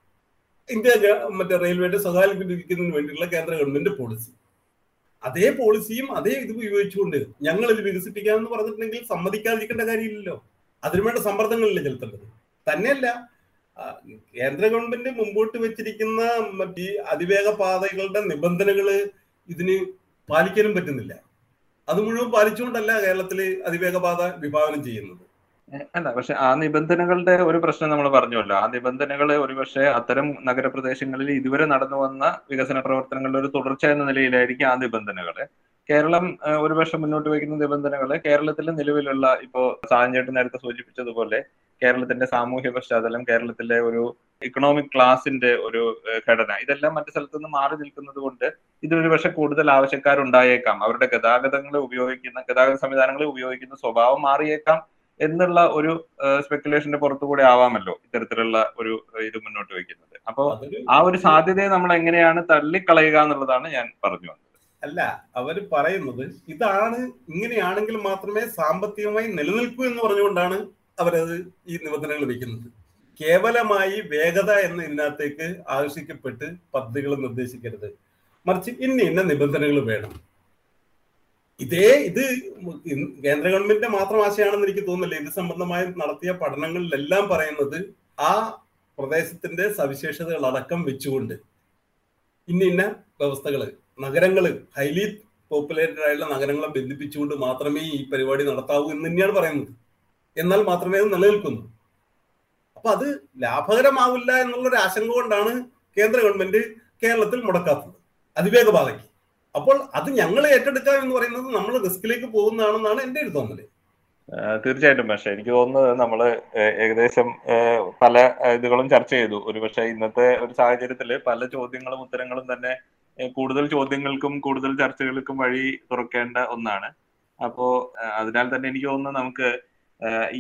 ഇന്ത്യ മറ്റേ റെയിൽവേയുടെ സ്വകാര്യവൽക്കരിക്കുന്നതിന് വേണ്ടിയിട്ടുള്ള കേന്ദ്ര ഗവൺമെന്റ് പോളിസി അതേ പോളിസിയും അതേ ഇത് ഉപയോഗിച്ചുകൊണ്ട് ഞങ്ങൾ ഇത് വികസിപ്പിക്കാമെന്ന് പറഞ്ഞിട്ടുണ്ടെങ്കിൽ സമ്മതിക്കാതിരിക്കേണ്ട കാര്യമില്ലല്ലോ. അതിനുവേണ്ട സമ്മർദ്ദങ്ങളില്ല ചെലുത്തേണ്ടത്. തന്നെയല്ല കേന്ദ്ര ഗവൺമെന്റ് മുമ്പോട്ട് വെച്ചിരിക്കുന്ന മറ്റേ അതിവേഗ പാതകളുടെ നിബന്ധനകൾ ഇതിന് പാലിക്കാനും പറ്റുന്നില്ല. അത് മുഴുവൻ പാലിച്ചുകൊണ്ടല്ല കേരളത്തിൽ അതിവേഗ പാത വിഭാവനം ചെയ്യുന്നത്. അല്ല പക്ഷെ ആ നിബന്ധനകളുടെ ഒരു പ്രശ്നം നമ്മൾ പറഞ്ഞല്ലോ ആ നിബന്ധനകൾ ഒരുപക്ഷെ അത്തരം നഗരപ്രദേശങ്ങളിൽ ഇതുവരെ നടന്നു വന്ന വികസന പ്രവർത്തനങ്ങളുടെ ഒരു തുടർച്ച എന്ന നിലയിലായിരിക്കും ആ നിബന്ധനകൾ കേരളം ഒരുപക്ഷെ മുന്നോട്ട് വയ്ക്കുന്ന നിബന്ധനകൾ കേരളത്തിലെ നിലവിലുള്ള ഇപ്പോ സാഹചര്യം നേരത്തെ സൂചിപ്പിച്ചതുപോലെ കേരളത്തിന്റെ സാമൂഹ്യ പശ്ചാത്തലം കേരളത്തിലെ ഒരു ഇക്കണോമിക് ക്ലാസിന്റെ ഒരു ഘടന ഇതെല്ലാം മറ്റു സ്ഥലത്തു നിന്ന് മാറി നിൽക്കുന്നത് കൊണ്ട് ഇതിനൊരു പക്ഷെ കൂടുതൽ ആവശ്യക്കാരുണ്ടായേക്കാം. അവരുടെ ഗതാഗതങ്ങളെ ഉപയോഗിക്കുന്ന ഗതാഗത സംവിധാനങ്ങളെ ഉപയോഗിക്കുന്ന സ്വഭാവം മാറിയേക്കാം. എന്നുള്ള ഒരു സ്പെക്കുലേഷന്റെ പുറത്തുകൂടെ ആവാമല്ലോ ഇത്തരത്തിലുള്ള ഒരു ഇത് മുന്നോട്ട് വയ്ക്കുന്നത്. അപ്പോ ആ ഒരു സാധ്യതയെ നമ്മൾ എങ്ങനെയാണ് തള്ളിക്കളയുക എന്നുള്ളതാണ് ഞാൻ പറഞ്ഞു വന്നത്. അല്ല അവർ പറയുന്നത് ഇതാണ് ഇങ്ങനെയാണെങ്കിൽ മാത്രമേ സാമ്പത്തികമായി നിലനിൽക്കൂ എന്ന് പറഞ്ഞുകൊണ്ടാണ് അവരത് ഈ നിബന്ധനകൾ വെക്കുന്നത് കേവലമായി വേഗത എന്ന ഇതിനകത്തേക്ക് ആകർഷിക്കപ്പെട്ട് പദ്ധതികൾ നിർദ്ദേശിക്കരുത്. മറിച്ച് ഇന്ന ഇന്ന നിബന്ധനകൾ വേണം. ഇതേ ഇത് കേന്ദ്ര ഗവൺമെന്റിന്റെ മാത്രം ആശയമാണെന്ന് എനിക്ക് തോന്നുന്നില്ല. ഇത് സംബന്ധമായി നടത്തിയ പഠനങ്ങളിലെല്ലാം പറയുന്നത് ആ പ്രദേശത്തിന്റെ സവിശേഷതകൾ അടക്കം വെച്ചുകൊണ്ട്. ഇന്ന ഇന്ന വ്യവസ്ഥകൾ നഗരങ്ങൾ ഹൈലി പോപ്പുലേറ്റഡ് ആയിട്ടുള്ള നഗരങ്ങളെ ബന്ധിപ്പിച്ചുകൊണ്ട് മാത്രമേ ഈ പരിപാടി നടത്താവൂ എന്ന് തന്നെയാണ് പറയുന്നത്. എന്നാൽ മാത്രമേ അത് നിലനിൽക്കുന്നു. അപ്പൊ അത് ലാഭകരമാവില്ല എന്നുള്ളൊരു ആശങ്ക കൊണ്ടാണ് കേന്ദ്ര ഗവൺമെന്റ് കേരളത്തിൽ മുടക്കാത്തത്. അതിവേഗ പാതയ്ക്ക് അപ്പോൾ അത് ഞങ്ങൾ ഏറ്റെടുക്കാം എന്ന് പറയുന്നത് നമ്മൾ റിസ്കിലേക്ക് പോകുന്നതാണെന്നാണ് എന്റെ ഒരു തോന്നൽ തീർച്ചയായിട്ടും. പക്ഷെ എനിക്ക് തോന്നുന്നത് നമ്മൾ ഏകദേശം പല ഇതുകളും ചർച്ച ചെയ്തു. ഒരു പക്ഷെ ഇന്നത്തെ ഒരു സാഹചര്യത്തിൽ പല ചോദ്യങ്ങളും ഉത്തരങ്ങളും തന്നെ കൂടുതൽ ചോദ്യങ്ങൾക്കും കൂടുതൽ ചർച്ചകൾക്കും വഴി തുറക്കേണ്ട ഒന്നാണ്. അപ്പോ അതിനാൽ തന്നെ എനിക്ക് തോന്നുന്നത് നമുക്ക്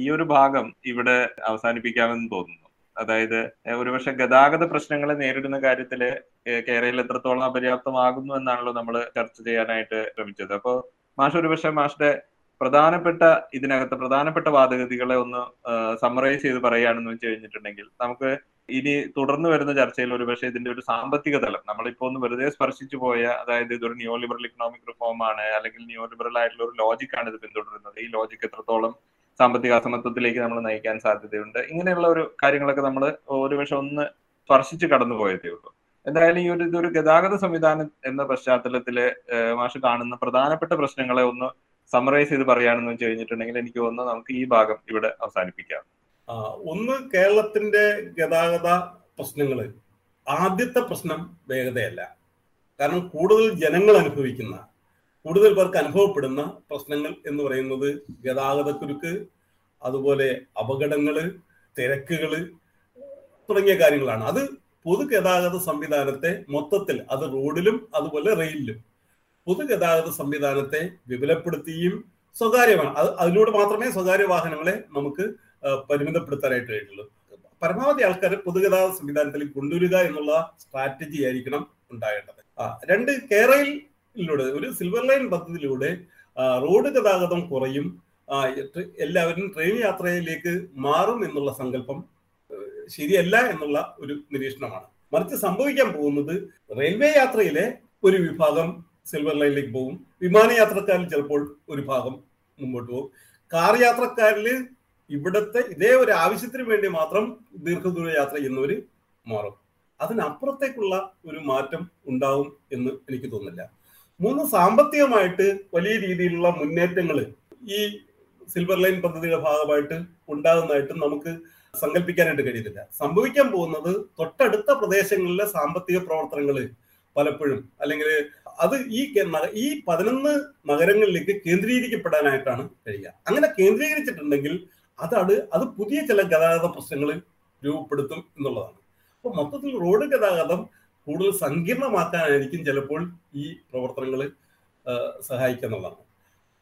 ഈ ഒരു ഭാഗം ഇവിടെ അവസാനിപ്പിക്കാമെന്ന് തോന്നുന്നു. അതായത് ഒരുപക്ഷെ ഗതാഗത പ്രശ്നങ്ങളെ നേരിടുന്ന കാര്യത്തിൽ കേരളയിൽ എത്രത്തോളം അപര്യാപ്തമാകുന്നു എന്നാണല്ലോ നമ്മൾ ചർച്ച ചെയ്യാനായിട്ട് ശ്രമിച്ചത്. അപ്പോൾ മാഷ് ഒരുപക്ഷെ മാഷിന്റെ പ്രധാനപ്പെട്ട ഇതിനകത്ത് പ്രധാനപ്പെട്ട വാദഗതികളെ ഒന്ന് സമറൈസ് ചെയ്ത് പറയുകയാണെന്ന് വെച്ച് കഴിഞ്ഞിട്ടുണ്ടെങ്കിൽ നമുക്ക് ഇനി തുടർന്ന് വരുന്ന ചർച്ചയിൽ ഒരു പക്ഷേ ഇതിന്റെ ഒരു സാമ്പത്തിക തലം നമ്മളിപ്പോ ഒന്ന് വെറുതെ സ്പർശിച്ചു പോയ അതായത് ഇതൊരു നിയോ ലിബറൽ ഇക്കണോമിക് റിഫോം ആണ് അല്ലെങ്കിൽ നിയോ ലിബറൽ ആയിട്ടുള്ള ഒരു ലോജിക്കാണ് ഇത് പിന്തുടരുന്നത്. ഈ ലോജിക്ക് എത്രത്തോളം സാമ്പത്തിക അസമത്വത്തിലേക്ക് നമ്മൾ നയിക്കാൻ സാധ്യതയുണ്ട്. ഇങ്ങനെയുള്ള ഒരു കാര്യങ്ങളൊക്കെ നമ്മൾ ഒരുപക്ഷെ ഒന്ന് സ്പർശിച്ച് കടന്നു പോയതേ ഉള്ളൂ. എന്തായാലും ഈ ഒരു ഇതൊരു ഗതാഗത സംവിധാനം എന്ന പശ്ചാത്തലത്തിൽ മാഷ് കാണുന്ന പ്രധാനപ്പെട്ട പ്രശ്നങ്ങളെ ഒന്ന് സമറൈസ് ചെയ്ത് പറയുകയാണെന്ന് വെച്ച് കഴിഞ്ഞിട്ടുണ്ടെങ്കിൽ എനിക്ക് തോന്നുന്നു നമുക്ക് ഈ ഭാഗം ഇവിടെ അവസാനിപ്പിക്കാം. ഒന്ന് കേരളത്തിന്റെ ഗതാഗത പ്രശ്നങ്ങൾ ആദ്യത്തെ പ്രശ്നം വേഗതയല്ല. കാരണം കൂടുതൽ ജനങ്ങൾ അനുഭവിക്കുന്ന കൂടുതൽ പേർക്ക് അനുഭവപ്പെടുന്ന പ്രശ്നങ്ങൾ എന്ന് പറയുന്നത് ഗതാഗതക്കുരുക്ക് അതുപോലെ അപകടങ്ങൾ തിരക്കുകൾ തുടങ്ങിയ കാര്യങ്ങളാണ്. അത് പൊതുഗതാഗത സംവിധാനത്തെ മൊത്തത്തിൽ അത് റോഡിലും അതുപോലെ റെയിലിലും പൊതുഗതാഗത സംവിധാനത്തെ വിപുലപ്പെടുത്തിയും സ്വകാര്യമാണ്. അത് അതിലൂടെ മാത്രമേ സ്വകാര്യ വാഹനങ്ങളെ നമുക്ക് പരിമിതപ്പെടുത്താനായിട്ട് കഴിയുള്ളൂ പരമാവധി ആൾക്കാരെ പൊതുഗതാഗത സംവിധാനത്തിൽ കൊണ്ടുവരിക എന്നുള്ള സ്ട്രാറ്റജി ആയിരിക്കണം ഉണ്ടാകേണ്ടത്. ആ രണ്ട് കേരളയിലൂടെ ഒരു സിൽവർ ലൈൻ പദ്ധതിയിലൂടെ റോഡ് ഗതാഗതം കുറയും എല്ലാവരും ട്രെയിൻ യാത്രയിലേക്ക് മാറും എന്നുള്ള സങ്കല്പം ശരിയല്ല എന്നുള്ള ഒരു നിരീക്ഷണമാണ്. മറിച്ച് സംഭവിക്കാൻ പോകുന്നത് റെയിൽവേ യാത്രയിലെ ഒരു വിഭാഗം സിൽവർ ലൈനിലേക്ക് പോകും. വിമാനയാത്രക്കാരിൽ ചിലപ്പോൾ ഒരു ഭാഗം മുമ്പോട്ട് പോകും. കാർ യാത്രക്കാരിൽ ഇവിടുത്തെ ഇതേ ഒരു ആവശ്യത്തിന് വേണ്ടി മാത്രം ദീർഘദൂര യാത്ര ചെയ്യുന്നവർ മാറും. അതിനപ്പുറത്തേക്കുള്ള ഒരു മാറ്റം ഉണ്ടാവും എന്ന് എനിക്ക് തോന്നുന്നില്ല. മൂന്ന് സാമ്പത്തികമായിട്ട് വലിയ രീതിയിലുള്ള മുന്നേറ്റങ്ങൾ ഈ സിൽവർ ലൈൻ പദ്ധതിയുടെ ഭാഗമായിട്ട് ഉണ്ടാകുന്നതായിട്ട് നമുക്ക് സങ്കല്പിക്കാനായിട്ട് കഴിയുന്നില്ല. സംഭവിക്കാൻ പോകുന്നത് തൊട്ടടുത്ത പ്രദേശങ്ങളിലെ സാമ്പത്തിക പ്രവർത്തനങ്ങൾ പലപ്പോഴും അല്ലെങ്കിൽ അത് ഈ ഈ പതിനൊന്ന് നഗരങ്ങളിലേക്ക് കേന്ദ്രീകരിക്കപ്പെടാനായിട്ടാണ് കഴിയുക. അങ്ങനെ കേന്ദ്രീകരിച്ചിട്ടുണ്ടെങ്കിൽ അതാണ് അത് പുതിയ ചില ഗതാഗത പ്രശ്നങ്ങൾ രൂപപ്പെടുത്തും എന്നുള്ളതാണ്. അപ്പൊ മൊത്തത്തിൽ റോഡ് ഗതാഗതം കൂടുതൽ സങ്കീർണമാക്കാനായിരിക്കും ചിലപ്പോൾ ഈ പ്രവർത്തനങ്ങൾ സഹായിക്കുക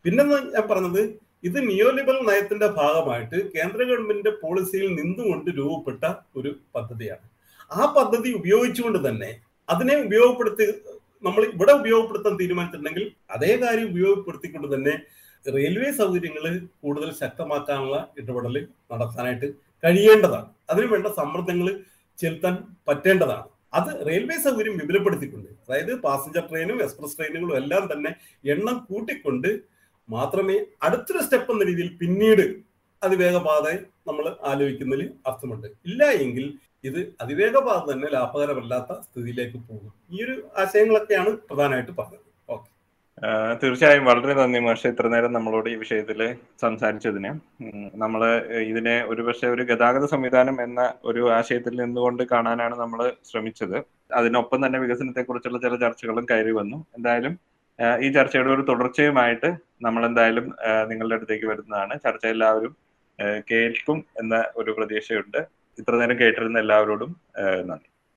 പിന്നെ ഞാൻ പറഞ്ഞത് ഇത് നിയോലിബൽ നയത്തിന്റെ ഭാഗമായിട്ട് കേന്ദ്ര ഗവൺമെന്റിന്റെ പോളിസിയിൽ നിന്നുകൊണ്ട് രൂപപ്പെട്ട ഒരു പദ്ധതിയാണ്. ആ പദ്ധതി ഉപയോഗിച്ചുകൊണ്ട് തന്നെ അതിനെ ഉപയോഗപ്പെടുത്തി നമ്മൾ ഇവിടെ ഉപയോഗപ്പെടുത്താൻ തീരുമാനിച്ചിട്ടുണ്ടെങ്കിൽ അതേ കാര്യം ഉപയോഗപ്പെടുത്തിക്കൊണ്ട് തന്നെ റെയിൽവേ സൗകര്യങ്ങൾ കൂടുതൽ ശക്തമാക്കാനുള്ള ഇടപെടൽ നടത്താനായിട്ട് കഴിയേണ്ടതാണ്. അതിനു വേണ്ട സമ്മർദ്ദങ്ങൾ ചെലുത്താൻ പറ്റേണ്ടതാണ്. അത് റെയിൽവേ സൗകര്യം വിപുലപ്പെടുത്തിയിട്ടുണ്ട് അതായത് പാസഞ്ചർ ട്രെയിനും എക്സ്പ്രസ് ട്രെയിനുകളും എല്ലാം തന്നെ എണ്ണം കൂട്ടിക്കൊണ്ട് മാത്രമേ അടുത്തൊരു സ്റ്റെപ്പ് എന്ന രീതിയിൽ പിന്നീട് അതിവേഗപാത നമ്മൾ ആലോചിക്കുന്നതിൽ അർത്ഥമുണ്ട്. ഇല്ല എങ്കിൽ ഇത് അതിവേഗപാത തന്നെ ലാഭകരമല്ലാത്ത സ്ഥിതിയിലേക്ക് പോകും. ഈ ഒരു ആശയങ്ങളൊക്കെയാണ് പ്രധാനമായിട്ട് പറഞ്ഞത്. തീർച്ചയായും വളരെ നന്ദി മാഷെ ഇത്ര നേരം നമ്മളോട് ഈ വിഷയത്തിൽ സംസാരിച്ചതിന്. നമ്മൾ ഇതിനെ ഒരുപക്ഷെ ഒരു ഗതാഗത സംവിധാനം എന്ന ഒരു ആശയത്തിൽ നിന്നുകൊണ്ട് കാണാനാണ് നമ്മൾ ശ്രമിച്ചത്. അതിനൊപ്പം തന്നെ വികസനത്തെ കുറിച്ചുള്ള ചില ചർച്ചകളും കയറി വന്നു. എന്തായാലും ഈ ചർച്ചയുടെ ഒരു തുടർച്ചയുമായിട്ട് നമ്മൾ എന്തായാലും നിങ്ങളുടെ അടുത്തേക്ക് വരുന്നതാണ്. ചർച്ച എല്ലാവരും കേൾക്കും എന്ന ഒരു പ്രതീക്ഷയുണ്ട്. ഇത്ര നേരം കേട്ടിരുന്ന എല്ലാവരോടും നന്ദി.